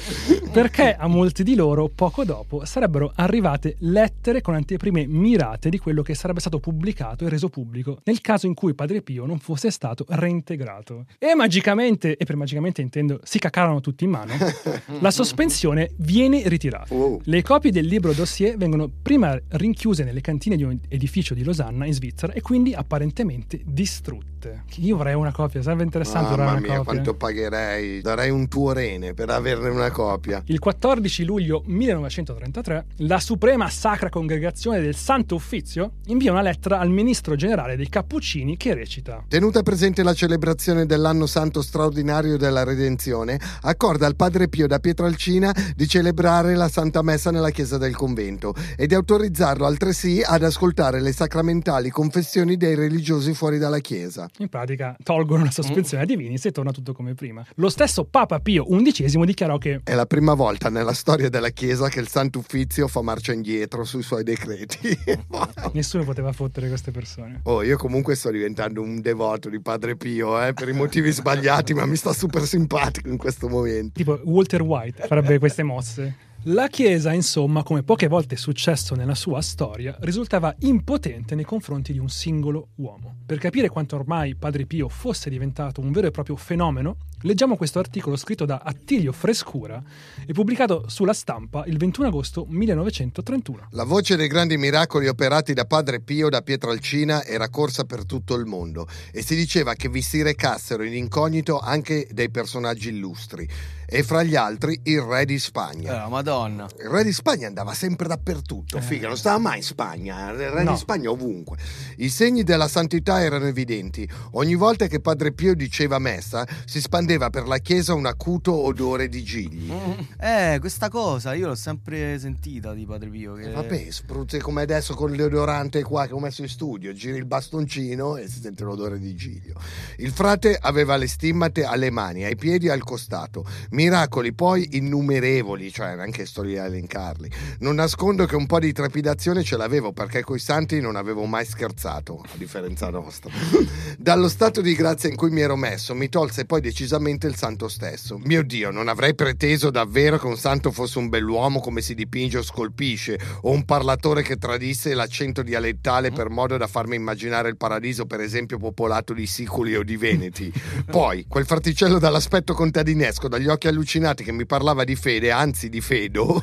Speaker 2: perché a molti di loro poco dopo sarebbero arrivate lettere lettere con anteprime mirate di quello che sarebbe stato pubblicato e reso pubblico nel caso in cui Padre Pio non fosse stato reintegrato. E magicamente, e per magicamente intendo si cacarono tutti in mano, la sospensione viene ritirata.
Speaker 3: Oh.
Speaker 2: Le copie del libro dossier vengono prima rinchiuse nelle cantine di un edificio di Losanna in Svizzera e quindi apparentemente distrutte. Io vorrei una copia, sarebbe interessante
Speaker 3: Mamma
Speaker 2: una
Speaker 3: mia,
Speaker 2: copia.
Speaker 3: quanto pagherei. Darei un tuo rene per averne una copia.
Speaker 2: Il 14 luglio 1933, la Suprema Sacra Congregazione del Santo Uffizio invia una lettera al ministro generale dei Cappuccini che recita:
Speaker 3: Tenuta presente la celebrazione dell'anno santo straordinario della Redenzione, accorda al padre Pio da Pietralcina di celebrare la Santa Messa nella chiesa del convento e di autorizzarlo altresì ad ascoltare le sacramentali confessioni dei religiosi fuori dalla chiesa.
Speaker 2: In pratica tolgono la sospensione a Divinis e torna tutto come prima. Lo stesso Papa Pio XI dichiarò che
Speaker 3: È la prima volta nella storia della chiesa che il Santo Uffizio fa marcia indietro sui suoi decreti.
Speaker 2: nessuno poteva fottere queste persone.
Speaker 3: Oh, io comunque sto diventando un devoto di Padre Pio, eh, per i motivi sbagliati, ma mi sta super simpatico in questo momento.
Speaker 2: Tipo Walter White farebbe queste mosse. La Chiesa, insomma, come poche volte è successo nella sua storia, risultava impotente nei confronti di un singolo uomo. Per capire quanto ormai Padre Pio fosse diventato un vero e proprio fenomeno, leggiamo questo articolo scritto da Attilio Frescura e pubblicato sulla stampa il 21 agosto 1931.
Speaker 3: La voce dei grandi miracoli operati da Padre Pio da Pietralcina era corsa per tutto il mondo e si diceva che vi si recassero in incognito anche dei personaggi illustri e fra gli altri il re di Spagna.
Speaker 5: Eh, madonna.
Speaker 3: Il re di Spagna andava sempre dappertutto, figa, non stava mai in Spagna, il re
Speaker 2: No.
Speaker 3: di Spagna ovunque. I segni della santità erano evidenti. Ogni volta che Padre Pio diceva messa, si spandeva per la chiesa un acuto odore di gigli.
Speaker 5: Eh, questa cosa io l'ho sempre sentita di Padre Pio. Che...
Speaker 3: Vabbè, spruzzi come adesso con il deodorante qua che ho messo in studio, giri il bastoncino e si sente l'odore di giglio. Il frate aveva le stimmate alle mani, ai piedi e al costato. Miracoli poi innumerevoli, cioè neanche sto lì a elencarli. Non nascondo che un po' di trepidazione ce l'avevo perché coi santi non avevo mai scherzato, a differenza nostra. Dallo stato di grazia in cui mi ero messo mi tolse poi decisamente il santo stesso. Mio Dio, non avrei preteso davvero che un santo fosse un bell'uomo come si dipinge o scolpisce, o un parlatore che tradisse l'accento dialettale per modo da farmi immaginare il paradiso, per esempio, popolato di siculi o di veneti. Poi, quel fraticello dall'aspetto contadinesco, dagli occhi allucinati che mi parlava di fede, anzi di fedo,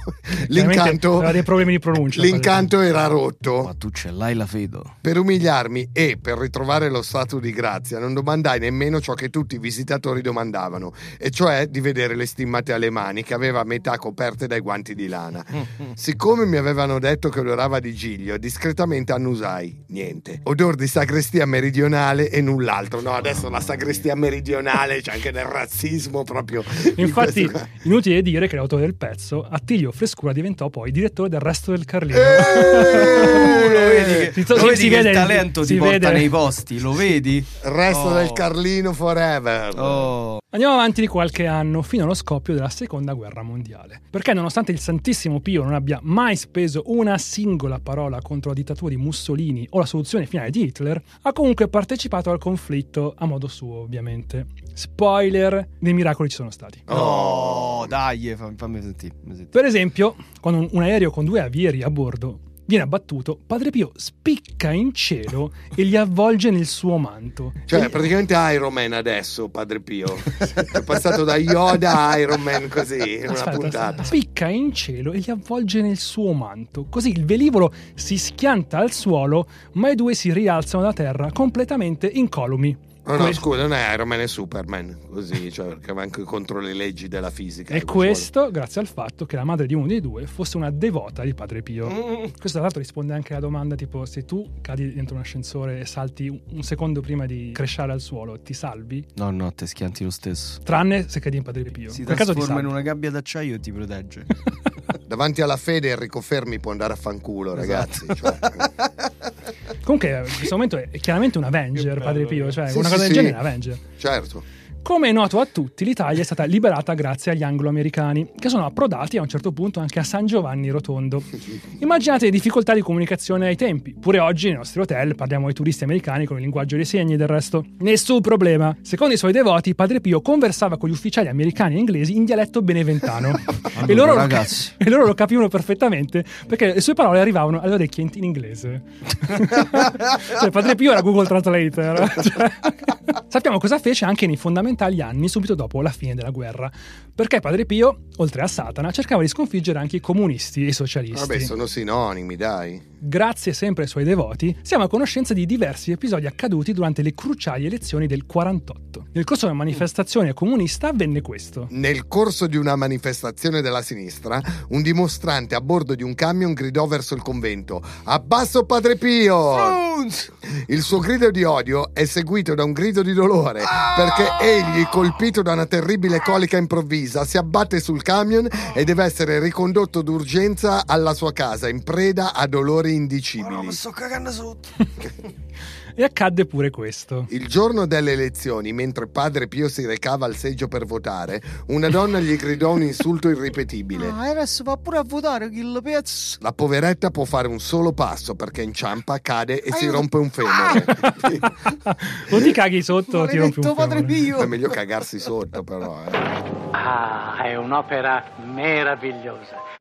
Speaker 3: l'incanto,
Speaker 2: aveva dei problemi di pronuncia.
Speaker 3: l'incanto era rotto.
Speaker 5: Ma tu ce l'hai la fedo.
Speaker 3: Per umiliarmi e per ritrovare lo stato di grazia non domandai nemmeno ciò che tutti i visitatori domandavano, e cioè di vedere le stimmate alle mani che aveva a metà coperte dai guanti di lana. Siccome mi avevano detto che odorava di giglio, discretamente annusai. Niente. Odor di sagrestia meridionale e null'altro. No, adesso la sagrestia meridionale c'è anche del razzismo proprio. in
Speaker 2: Infatti,
Speaker 3: questo-
Speaker 2: inutile dire che l'autore del pezzo, Attilio Frescura, diventò poi direttore del resto del Carlino.
Speaker 3: Eh,
Speaker 5: lo vedi che, lo
Speaker 2: si-
Speaker 5: vedi
Speaker 2: si
Speaker 5: che
Speaker 2: vede-
Speaker 5: il talento
Speaker 2: si
Speaker 5: ti porta
Speaker 2: vede.
Speaker 5: nei posti, lo vedi?
Speaker 3: Il resto
Speaker 5: Oh.
Speaker 3: del Carlino forever.
Speaker 5: Oh.
Speaker 2: Andiamo avanti di qualche anno fino allo scoppio della seconda guerra mondiale. Perché nonostante il Santissimo Pio non abbia mai speso una singola parola contro la dittatura di Mussolini o la soluzione finale di Hitler, ha comunque partecipato al conflitto a modo suo, ovviamente. Spoiler, dei miracoli ci sono stati.
Speaker 5: Oh, dai, fammi, fammi sentire.
Speaker 2: Per esempio, quando un, un aereo con due avieri a bordo viene abbattuto, Padre Pio spicca in cielo e li avvolge nel suo manto.
Speaker 3: Cioè,
Speaker 2: E-
Speaker 3: praticamente Iron Man adesso, Padre Pio. È passato da Yoda a Iron Man così, in una puntata.
Speaker 2: spicca in cielo e li avvolge nel suo manto. Così il velivolo si schianta al suolo, ma i due si rialzano da terra completamente incolumi.
Speaker 3: No, no,
Speaker 2: Que-
Speaker 3: scusa, non è Iron Man, è Superman. Così, cioè, perché va anche contro le leggi della fisica.
Speaker 2: E questo grazie al fatto che la madre di uno dei due fosse una devota di Padre Pio. Questo tra l'altro risponde anche alla domanda tipo se tu cadi dentro un ascensore e salti un- secondo prima di crescere al suolo, ti salvi?
Speaker 5: No, no, te schianti lo stesso.
Speaker 2: Tranne se cadi in Padre Pio.
Speaker 5: Si
Speaker 2: quel caso ti
Speaker 5: trasforma in una gabbia d'acciaio e ti protegge.
Speaker 3: Davanti alla fede Enrico Fermi può andare a fanculo, ragazzi. Cioè,
Speaker 2: Comunque in questo momento è chiaramente un Avenger Padre Pio, cioè
Speaker 3: Sì,
Speaker 2: una
Speaker 3: sì,
Speaker 2: cosa del
Speaker 3: sì.
Speaker 2: genere è un Avenger.
Speaker 3: certo.
Speaker 2: Come è noto a tutti, l'Italia è stata liberata grazie agli anglo-americani, che sono approdati a un certo punto anche a San Giovanni Rotondo. Immaginate le difficoltà di comunicazione ai tempi. Pure oggi nei nostri hotel parliamo ai turisti americani con il linguaggio dei segni del resto. Nessun problema. Secondo i suoi devoti, Padre Pio conversava con gli ufficiali americani e inglesi in dialetto beneventano. e, loro
Speaker 5: ragazzi.
Speaker 2: e loro lo capivano perfettamente perché le sue parole arrivavano alle orecchie in, in inglese. cioè, Padre Pio era Google Translator. Cioè, sappiamo cosa fece anche nei fondamentali anni subito dopo la fine della guerra. Perché Padre Pio, oltre a Satana, cercava di sconfiggere anche i comunisti e i socialisti.
Speaker 3: Vabbè, sono sinonimi, dai.
Speaker 2: Grazie sempre ai suoi devoti, siamo a conoscenza di diversi episodi accaduti durante le cruciali elezioni del 48. Nel corso di una manifestazione comunista avvenne questo.
Speaker 3: Nel corso di una manifestazione della sinistra, un dimostrante a bordo di un camion gridò verso il convento: Abbasso Padre Pio! Il suo grido di odio è seguito da un grido di dolore perché egli, colpito da una terribile colica improvvisa, si abbatte sul camion e deve essere ricondotto d'urgenza alla sua casa in preda a dolori indicibili.
Speaker 5: sto cagando sotto.
Speaker 2: E accadde pure questo.
Speaker 3: Il giorno delle elezioni, mentre padre Pio si recava al seggio per votare, una donna gli gridò un insulto irripetibile.
Speaker 5: Ah, adesso va pure a votare kill pezzo.
Speaker 3: La poveretta può fare un solo passo perché inciampa, cade e si
Speaker 5: Aiuto.
Speaker 3: rompe un femore.
Speaker 2: O ti caghi sotto o ti rompi un
Speaker 5: Padre. Pio.
Speaker 3: È meglio cagarsi sotto, però. Eh.
Speaker 7: Ah, è un'opera meravigliosa.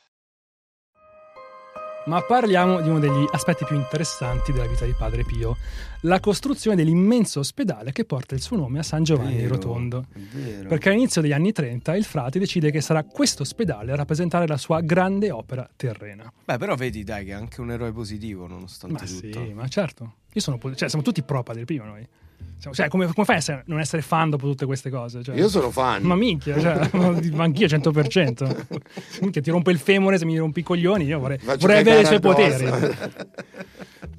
Speaker 2: Ma parliamo di uno degli aspetti più interessanti della vita di Padre Pio, la costruzione dell'immenso ospedale che porta il suo nome a San Giovanni
Speaker 5: Vero,
Speaker 2: Rotondo.
Speaker 5: vero.
Speaker 2: Perché all'inizio degli anni 30 il frate decide che sarà questo ospedale a rappresentare la sua grande opera terrena.
Speaker 5: Beh, però vedi, dai, che è anche un eroe positivo, nonostante
Speaker 2: Ma
Speaker 5: tutto.
Speaker 2: sì, ma certo. Io sono, cioè, siamo tutti pro Padre Pio noi. Siamo- cioè, come, come fai a non essere fan dopo tutte queste cose? Cioè,
Speaker 3: Io sono fan.
Speaker 2: Ma minchia, cioè, ma anch'io 100%. minchia, ti rompe il femore se mi rompi i coglioni, io vorrei, vorrei avere i suoi poteri.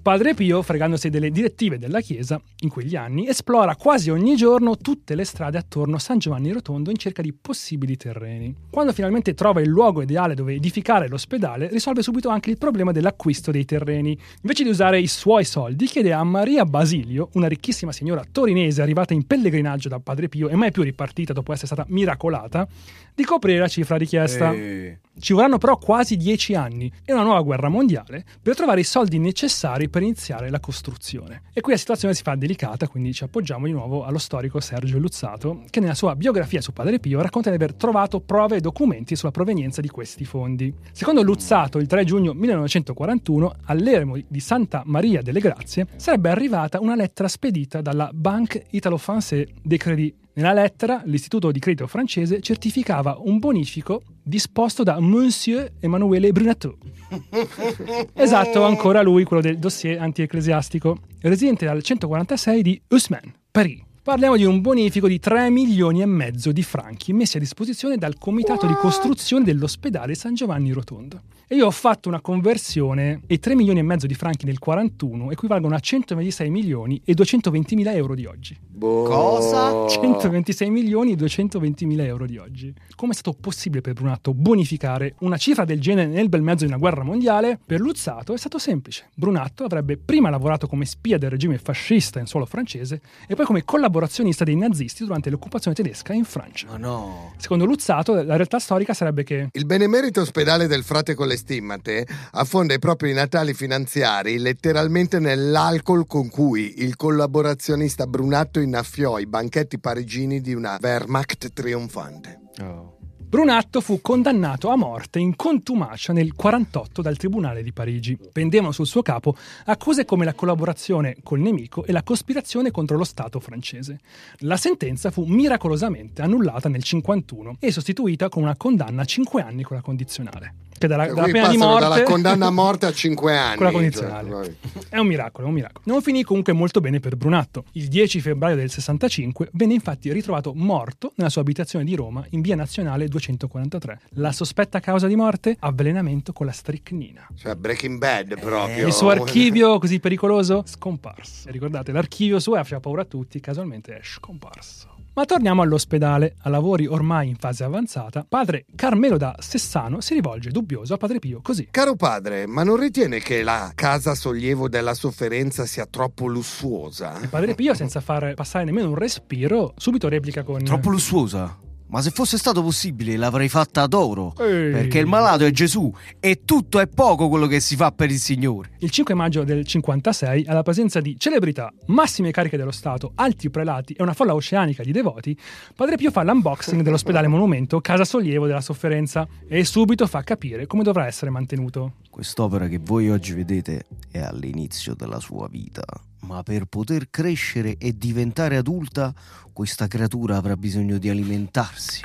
Speaker 2: Padre Pio, fregandosi delle direttive della Chiesa, in quegli anni, esplora quasi ogni giorno tutte le strade attorno a San Giovanni Rotondo in cerca di possibili terreni. Quando finalmente trova il luogo ideale dove edificare l'ospedale, risolve subito anche il problema dell'acquisto dei terreni. Invece di usare i suoi soldi, chiede a Maria Basilio, una ricchissima signora torinese arrivata in pellegrinaggio da Padre Pio e mai più ripartita dopo essere stata miracolata, di coprire la cifra richiesta.
Speaker 5: Eh,
Speaker 2: Ci vorranno però quasi dieci anni e una nuova guerra mondiale per trovare i soldi necessari per iniziare la costruzione. E qui la situazione si fa delicata, quindi ci appoggiamo di nuovo allo storico Sergio Luzzato, che nella sua biografia su Padre Pio racconta di aver trovato prove e documenti sulla provenienza di questi fondi. Secondo Luzzato, il 3 giugno 1941, all'eremo di Santa Maria delle Grazie, sarebbe arrivata una lettera spedita dalla Banque Italo-Française des Crédits nella lettera, l'istituto di credito francese certificava un bonifico disposto da Monsieur Emanuele Brunateau. esatto, ancora lui, quello del dossier antiecclesiastico, residente dal 146 di Haussmann, Parigi. Parliamo di un bonifico di 3 milioni e mezzo di franchi messi a disposizione dal comitato di costruzione dell'ospedale San Giovanni Rotondo. E io ho fatto una conversione e 3 milioni e mezzo di franchi nel 41 equivalgono a 126 milioni e 220 mila euro di oggi.
Speaker 3: Boh.
Speaker 5: Cosa?
Speaker 2: 126 milioni e 220 mila euro di oggi. Come è stato possibile per Brunatto bonificare una cifra del genere nel bel mezzo di una guerra mondiale? Per Luzzato è stato semplice. Brunatto avrebbe prima lavorato come spia del regime fascista in suolo francese e poi come collaborazionista dei nazisti durante l'occupazione tedesca in Francia.
Speaker 5: Ma no.
Speaker 2: Secondo Luzzato, la realtà storica sarebbe che
Speaker 3: Il benemerito ospedale del frate con le stimmate affonda i propri natali finanziari letteralmente nell'alcol con cui il collaborazionista Brunatto innaffiò i banchetti parigini di una Wehrmacht trionfante.
Speaker 5: Oh.
Speaker 2: Brunatto fu condannato a morte in contumacia nel 48 dal Tribunale di Parigi. Pendevano sul suo capo accuse come la collaborazione col nemico e la cospirazione contro lo Stato francese. La sentenza fu miracolosamente annullata nel 51 e sostituita con una condanna a 5 anni con la condizionale. Che dalla,
Speaker 3: Cioè,
Speaker 2: dalla pena di morte
Speaker 3: dalla condanna a morte a 5 anni.
Speaker 2: Con la condizionale.
Speaker 3: Cioè,
Speaker 2: È un miracolo, è un miracolo. Non finì comunque molto bene per Brunatto. Il 10 febbraio del 65 venne infatti ritrovato morto nella sua abitazione di Roma in via nazionale 243. La sospetta causa di morte? Avvelenamento con la stricnina.
Speaker 3: cioè, Breaking Bad proprio.
Speaker 2: Il suo archivio così pericoloso? Scomparso. Ricordate, l'archivio suo faceva paura a tutti, casualmente è scomparso. Ma torniamo all'ospedale. A lavori ormai in fase avanzata, padre Carmelo da Sessano si rivolge dubbioso a padre Pio così.
Speaker 3: Caro padre, ma non ritiene che la casa sollievo della sofferenza sia troppo lussuosa?
Speaker 2: Padre Pio, senza far passare nemmeno un respiro, subito replica con...
Speaker 5: Troppo lussuosa. Ma se fosse stato possibile l'avrei fatta ad oro.
Speaker 2: Ehi.
Speaker 5: Perché il malato è Gesù e tutto è poco quello che si fa per il Signore.
Speaker 2: Il 5 maggio del 56, alla presenza di celebrità, massime cariche dello Stato, alti prelati e una folla oceanica di devoti, Padre Pio fa l'unboxing dell'ospedale monumento Casa Sollievo della Sofferenza e subito fa capire come dovrà essere mantenuto.
Speaker 5: Quest'opera che voi oggi vedete è all'inizio della sua vita. Ma per poter crescere e diventare adulta, questa creatura avrà bisogno di alimentarsi.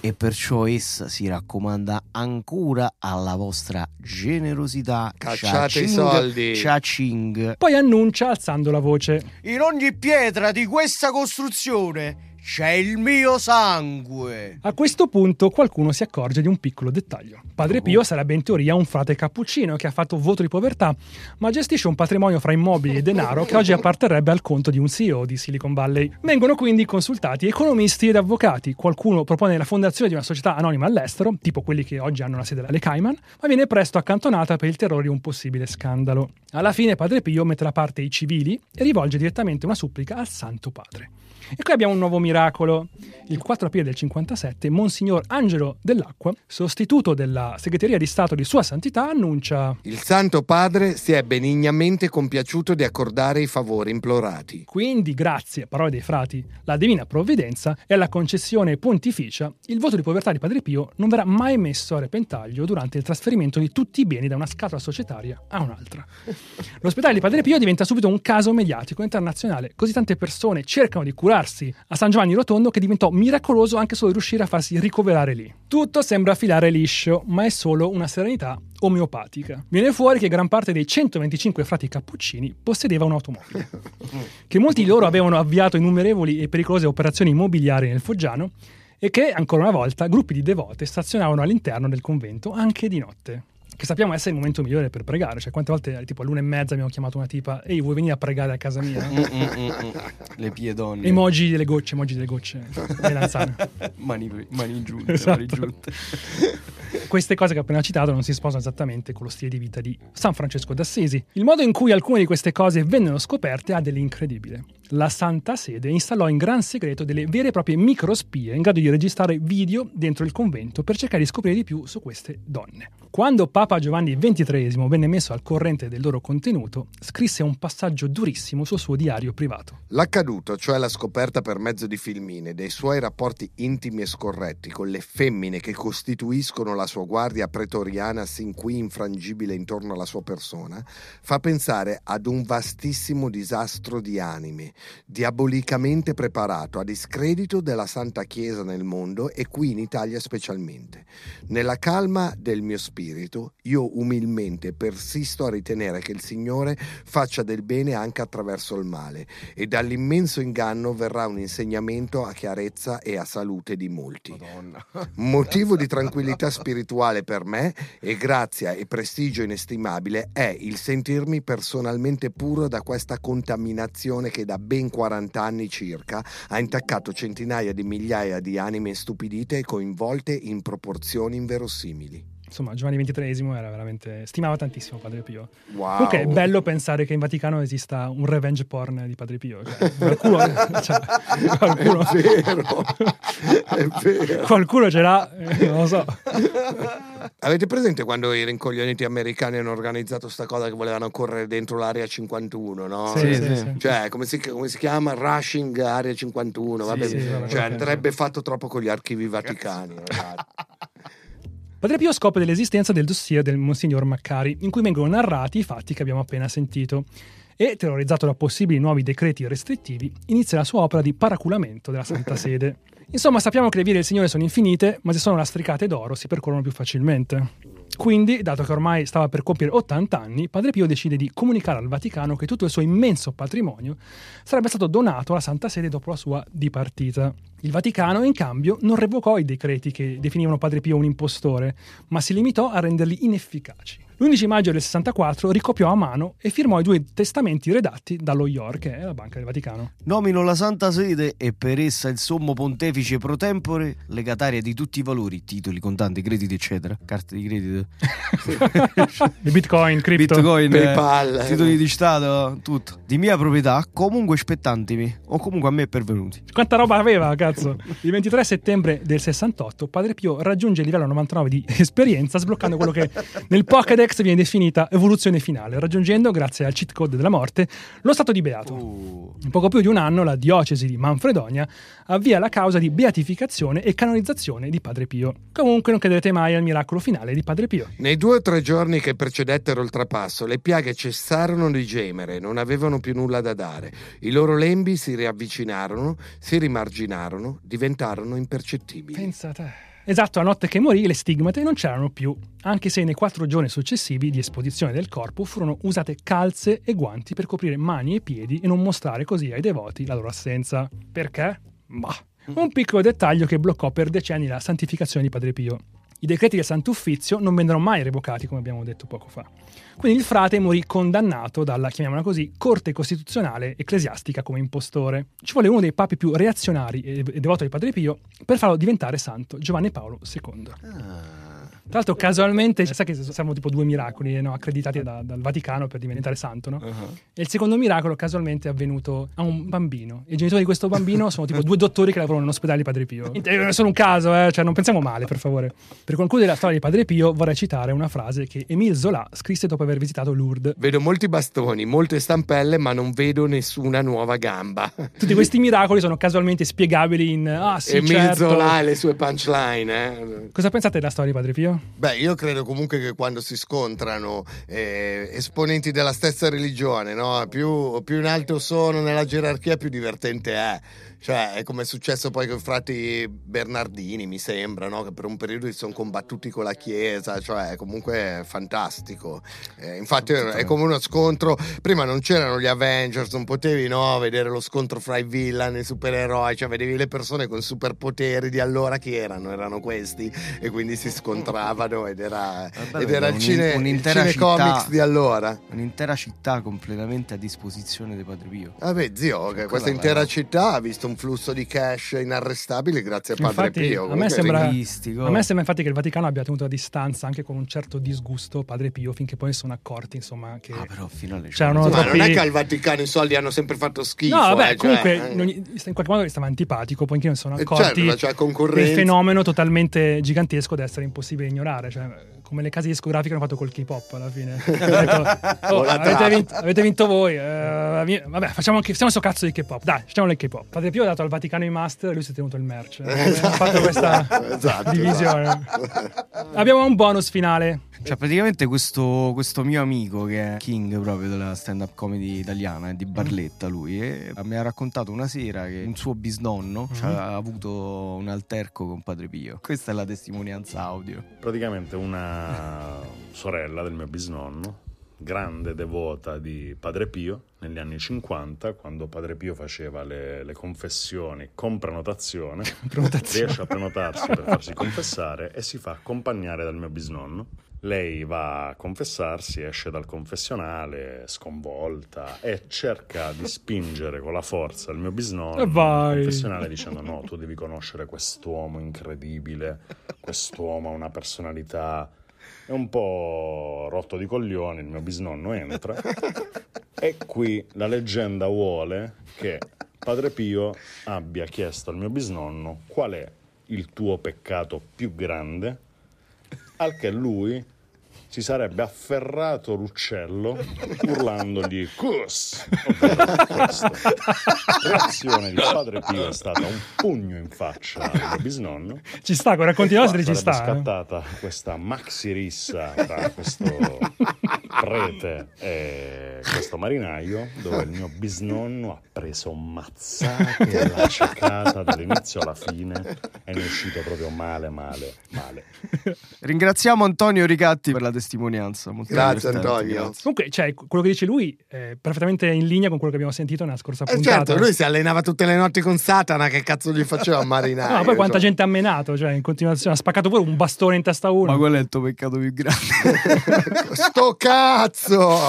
Speaker 5: E perciò essa si raccomanda ancora alla vostra generosità.
Speaker 3: Cacciate i soldi.
Speaker 5: cha-ching.
Speaker 2: Poi annuncia alzando la voce.
Speaker 5: In ogni pietra di questa costruzione c'è il mio sangue.
Speaker 2: A questo punto qualcuno si accorge di un piccolo dettaglio. Padre Pio sarebbe in teoria un frate cappuccino che ha fatto voto di povertà, ma gestisce un patrimonio fra immobili e denaro che oggi apparterrebbe al conto di un CEO di Silicon Valley. Vengono quindi consultati economisti ed avvocati. Qualcuno propone la fondazione di una società anonima all'estero, tipo quelli che oggi hanno la sede alle Cayman, ma viene presto accantonata per il terrore di un possibile scandalo. Alla fine Padre Pio mette da parte i civili e rivolge direttamente una supplica al Santo Padre. E qui abbiamo un nuovo miracolo. Il 4 aprile del 57, Monsignor Angelo Dell'Acqua, sostituto della Segreteria di Stato di Sua Santità, annuncia
Speaker 3: Il Santo Padre si è benignamente compiaciuto di accordare i favori implorati.
Speaker 2: Quindi, grazie, parole dei frati, la divina provvidenza e alla concessione pontificia, il voto di povertà di Padre Pio non verrà mai messo a repentaglio durante il trasferimento di tutti i beni da una scatola societaria a un'altra. L'ospedale di Padre Pio diventa subito un caso mediatico internazionale, così tante persone cercano di curarsi a San Giovanni Rotondo che diventò miracoloso anche solo riuscire a farsi ricoverare lì. Tutto sembra filare liscio, ma è solo una serenità omeopatica. Viene fuori che gran parte dei 125 frati cappuccini possedeva un'automobile, che molti di loro avevano avviato innumerevoli e pericolose operazioni immobiliari nel Foggiano e che, ancora una volta, gruppi di devote stazionavano all'interno del convento anche di notte. Che sappiamo essere il momento migliore per pregare. Cioè, quante volte, tipo all'una e mezza, abbiamo chiamato una tipa, ehi, vuoi venire a pregare a casa mia?
Speaker 5: Mm, mm, mm, mm. Le piedonne.
Speaker 2: Emoji delle gocce, emoji delle gocce. lanzane.
Speaker 5: mani, mani giunte,
Speaker 2: Esatto.
Speaker 5: mani giunte.
Speaker 2: Queste cose che ho appena citato non si sposano esattamente con lo stile di vita di San Francesco d'Assisi. Il modo in cui alcune di queste cose vennero scoperte ha dell'incredibile. La Santa Sede installò in gran segreto delle vere e proprie microspie in grado di registrare video dentro il convento per cercare di scoprire di più su queste donne. Quando Papa Giovanni XXIII venne messo al corrente del loro contenuto, scrisse un passaggio durissimo sul suo diario privato.
Speaker 3: L'accaduto, cioè la scoperta per mezzo di filmine dei suoi rapporti intimi e scorretti con le femmine che costituiscono la sua guardia pretoriana sin qui infrangibile intorno alla sua persona, fa pensare ad un vastissimo disastro di anime, diabolicamente preparato a discredito della Santa Chiesa nel mondo e qui in Italia specialmente. Nella calma del mio spirito, io umilmente persisto a ritenere che il Signore faccia del bene anche attraverso il male e dall'immenso inganno verrà un insegnamento a chiarezza e a salute di molti. Motivo di tranquillità spirituale per me e grazia e prestigio inestimabile è il sentirmi personalmente puro da questa contaminazione che da ben 40 anni circa ha intaccato centinaia di migliaia di anime stupidite e coinvolte in proporzioni inverosimili.
Speaker 2: Insomma, Giovanni XXIII era veramente. stimava tantissimo Padre Pio.
Speaker 3: Wow.
Speaker 2: Comunque è bello pensare che in Vaticano esista un revenge porn di Padre Pio. Cioè, qualcuno, cioè, qualcuno,
Speaker 3: È vero, è vero.
Speaker 2: qualcuno ce l'ha, eh, non lo so.
Speaker 3: Avete presente quando i rincoglioniti americani hanno organizzato sta cosa che volevano correre dentro l'area 51, no?
Speaker 2: Sì, sì, sì.
Speaker 3: Cioè, come si, come si chiama? Rushing area 51, vabbè.
Speaker 2: sì,
Speaker 3: cioè, andrebbe fatto troppo con gli archivi vaticani. ragazzi.
Speaker 2: Padre Pio scopre dell'esistenza del dossier del Monsignor Maccari, in cui vengono narrati i fatti che abbiamo appena sentito. E, terrorizzato da possibili nuovi decreti restrittivi, inizia la sua opera di paraculamento della Santa Sede. Insomma, sappiamo che le vie del Signore sono infinite, ma se sono lastricate d'oro si percorrono più facilmente. Quindi, dato che ormai stava per compiere 80 anni, Padre Pio decide di comunicare al Vaticano che tutto il suo immenso patrimonio sarebbe stato donato alla Santa Sede dopo la sua dipartita. Il Vaticano, in cambio, non revocò i decreti che definivano Padre Pio un impostore, ma si limitò a renderli inefficaci. L'11 maggio del 64 ricopiò a mano e firmò i due testamenti redatti dallo IOR, che è la Banca del Vaticano.
Speaker 5: Nomino la Santa Sede e per essa il sommo pontefice pro tempore, legataria di tutti i valori, titoli, contanti, crediti, eccetera, carte di credito,
Speaker 2: Di Bitcoin, cripto.
Speaker 5: bitcoin, eh,
Speaker 3: PayPal.
Speaker 5: titoli di Stato, tutto. Di mia proprietà, comunque spettantimi o comunque a me pervenuti.
Speaker 2: Quanta roba aveva, cazzo? Il 23 settembre del 68 Padre Pio raggiunge il livello 99 di esperienza sbloccando quello che nel Pokédex viene definita evoluzione finale, raggiungendo, grazie al cheat code della morte, lo stato di beato. In poco più di un anno la diocesi di Manfredonia avvia la causa di beatificazione e canonizzazione di Padre Pio. Comunque non crederete mai al miracolo finale di Padre Pio.
Speaker 3: Nei due o tre giorni che precedettero il trapasso, le piaghe cessarono di gemere, non avevano più nulla da dare. I loro lembi si riavvicinarono, si rimarginarono, diventarono impercettibili.
Speaker 2: Pensate. Esatto, la notte che morì le stigmate non c'erano più, anche se nei quattro giorni successivi di esposizione del corpo furono usate calze e guanti per coprire mani e piedi e non mostrare così ai devoti la loro assenza. Perché? Bah. Un piccolo dettaglio che bloccò per decenni la santificazione di Padre Pio. I decreti del Sant'Uffizio non vennero mai revocati, come abbiamo detto poco fa. Quindi il frate morì condannato dalla, chiamiamola così, Corte Costituzionale Ecclesiastica come impostore. Ci vuole uno dei papi più reazionari e devoto di Padre Pio per farlo diventare santo, Giovanni Paolo II. Tra l'altro, casualmente, sai che siamo tipo due miracoli no, accreditati da- dal Vaticano per diventare santo, no? E il secondo miracolo casualmente è avvenuto a un bambino. E i genitori di questo bambino sono tipo due dottori che lavorano nell'ospedale di Padre Pio. È solo un caso, eh? cioè non pensiamo male, per favore. Per concludere la storia di Padre Pio vorrei citare una frase che Émile Zola scrisse dopo aver visitato Lourdes.
Speaker 3: Vedo molti bastoni, molte stampelle, ma non vedo nessuna nuova gamba.
Speaker 2: Tutti questi miracoli sono casualmente spiegabili in ah sì,
Speaker 3: Emile
Speaker 2: certo.
Speaker 3: Zola e le sue punchline, eh.
Speaker 2: Cosa pensate della storia di Padre Pio?
Speaker 3: Beh, io credo comunque che quando si scontrano eh, esponenti della stessa religione, no? più, più in alto sono nella gerarchia, più divertente è. Cioè, è come è successo poi con i frati Bernardini, mi sembra, no? che per un periodo si sono combattuti con la Chiesa, cioè è comunque fantastico. Eh, infatti è come uno scontro, prima non c'erano gli Avengers, non potevi no, vedere lo scontro fra i villain e i supereroi, cioè vedevi le persone con superpoteri di allora che erano, erano questi, e quindi si scontravano ed era,
Speaker 5: Vabbè,
Speaker 3: ed era il,
Speaker 5: un-
Speaker 3: cine, il
Speaker 5: un'intera
Speaker 3: cinecomics
Speaker 5: città.
Speaker 3: di allora.
Speaker 5: Un'intera città completamente a disposizione di Padre Pio.
Speaker 3: Vabbè, zio, che questa intera
Speaker 5: era-
Speaker 3: città ha visto un flusso di cash inarrestabile grazie a Padre
Speaker 2: Infatti,
Speaker 3: Pio.
Speaker 2: a me, sembra, a me sembra infatti che il Vaticano abbia tenuto a distanza anche con un certo disgusto Padre Pio finché poi si sono accorti insomma che
Speaker 5: Ah, però fino alle
Speaker 3: Ma
Speaker 2: troppi...
Speaker 3: non è che al Vaticano i soldi hanno sempre fatto schifo.
Speaker 2: No, vabbè,
Speaker 3: eh, cioè,
Speaker 2: comunque
Speaker 3: eh.
Speaker 2: in, qualche modo gli stava antipatico, poi che non sono
Speaker 3: Eh,
Speaker 2: accorti
Speaker 3: certo, c'è
Speaker 2: del
Speaker 3: concorrenza.
Speaker 2: fenomeno totalmente gigantesco da essere impossibile ignorare, cioè come le case discografiche hanno fatto col K-pop alla fine. Detto, "Oh, avete,
Speaker 3: trap."
Speaker 2: vinto, avete vinto voi, eh, vabbè, facciamo anche, facciamo sto cazzo di K-pop, dai, facciamo il K-pop. Padre Pio ha dato al Vaticano i master e lui si è tenuto il merch. Eh, Ha fatto questa
Speaker 3: Esatto,
Speaker 2: divisione. Abbiamo un bonus finale.
Speaker 5: Cioè, praticamente questo, questo mio amico, che è king proprio della stand-up comedy italiana, è di Barletta lui, e mi ha raccontato una sera che un suo bisnonno
Speaker 2: Mhm.
Speaker 5: ci ha avuto un alterco con Padre Pio. Questa è la testimonianza audio.
Speaker 9: Praticamente una sorella del mio bisnonno, grande devota di Padre Pio, negli anni 50, quando Padre Pio faceva le, le confessioni con prenotazione,
Speaker 2: Prenotazione.
Speaker 9: riesce a prenotarsi per farsi confessare e si fa accompagnare dal mio bisnonno. Lei va a confessarsi, esce dal confessionale sconvolta e cerca di spingere con la forza il mio bisnonno
Speaker 2: vai.
Speaker 9: al confessionale dicendo no, tu devi conoscere quest'uomo incredibile, quest'uomo ha una personalità è un po' rotto di coglioni, il mio bisnonno entra. E qui la leggenda vuole che Padre Pio abbia chiesto al mio bisnonno qual è il tuo peccato più grande, al che lui si sarebbe afferrato l'uccello urlandogli Cus! Reazione di Padre Pio è stata un pugno in faccia al bisnonno.
Speaker 2: Ci sta, con racconti nostri ci sta. eh.
Speaker 9: scattata questa maxi rissa tra questo prete e questo marinaio dove il mio bisnonno ha preso mazzate alla ciocata dall'inizio alla fine e ne è uscito proprio male, male, male.
Speaker 5: Ringraziamo Antonio Ricatti per la testimonianza. molto
Speaker 3: Grazie, Antonio.
Speaker 5: grazie.
Speaker 2: Comunque, cioè, quello che dice lui è perfettamente in linea con quello che abbiamo sentito nella scorsa
Speaker 3: Eh
Speaker 2: puntata.
Speaker 3: certo, lui si allenava tutte le notti con Satana, che cazzo gli faceva a marinaio?
Speaker 2: No, poi quanta
Speaker 3: cioè.
Speaker 2: gente ha menato, cioè, in continuazione. Ha spaccato pure un bastone in testa a uno.
Speaker 5: Ma quello è il tuo peccato più grande.
Speaker 3: Sto cazzo!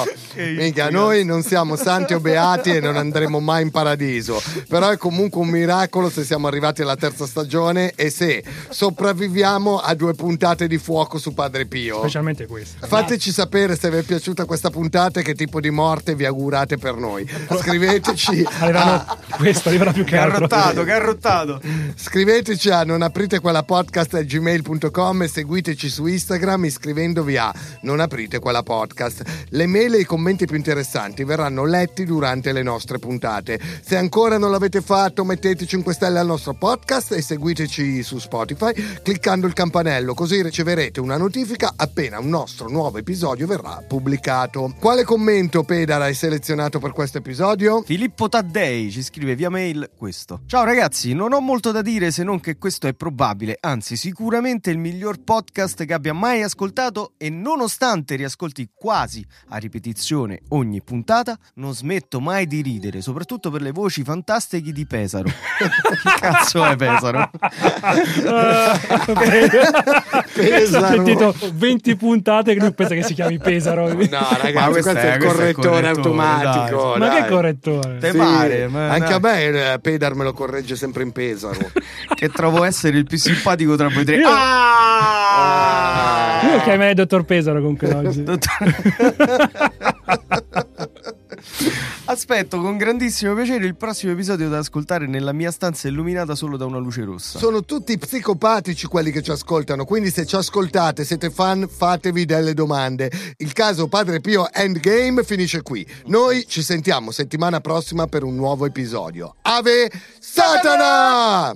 Speaker 5: Che
Speaker 3: Minchia, noi non siamo santi o beati e non andremo mai in paradiso. Però è comunque un miracolo se siamo arrivati alla terza stagione e se sopravviviamo a due puntate di fuoco su Padre Pio.
Speaker 2: Specialmente questo.
Speaker 3: Fateci sapere se vi è piaciuta questa puntata e che tipo di morte vi augurate per noi. Scriveteci a,
Speaker 2: Questo arriverà più che altro.
Speaker 5: Garrottato, garrottato.
Speaker 3: scriveteci a non aprite quella podcast a gmail.com e seguiteci su Instagram iscrivendovi a non aprite quella podcast. Le mail e i commenti più interessanti verranno letti durante le nostre puntate. Se ancora non l'avete fatto, mettete 5 stelle al nostro podcast e seguiteci su Spotify cliccando il campanello, così riceverete una notifica appena un nostro nuovo episodio verrà pubblicato. Quale commento Pedara hai selezionato per questo episodio?
Speaker 5: Filippo Taddei ci scrive via mail questo. Ciao ragazzi, non ho molto da dire se non che questo è probabile, anzi sicuramente il miglior podcast che abbia mai ascoltato e nonostante riascolti quasi a ripetizione ogni puntata, non smetto mai di ridere, soprattutto per le voci fantastiche di Pesaro. che cazzo è Pesaro?
Speaker 3: Pesaro.
Speaker 2: Ho sentito 20 puntate che lui pensa che si chiami Pesaro.
Speaker 3: No, ragazzi, questo, è il correttore, automatico.
Speaker 2: Ma
Speaker 3: dai.
Speaker 2: che correttore?
Speaker 5: Te
Speaker 3: Sì,
Speaker 5: pare, ma
Speaker 3: anche
Speaker 5: dai.
Speaker 3: a me eh, Pedar me lo corregge sempre in Pesaro.
Speaker 5: che trovo essere il più simpatico tra voi tre.
Speaker 2: Io-
Speaker 5: Ah!
Speaker 2: Io chiamerei dottor Pesaro comunque oggi.
Speaker 5: Aspetto con grandissimo piacere il prossimo episodio da ascoltare nella mia stanza illuminata solo da una luce rossa.
Speaker 3: Sono tutti psicopatici quelli che ci ascoltano, quindi se ci ascoltate, siete fan, fatevi delle domande. Il caso Padre Pio Endgame finisce qui. Noi ci sentiamo settimana prossima per un nuovo episodio. Ave Satana!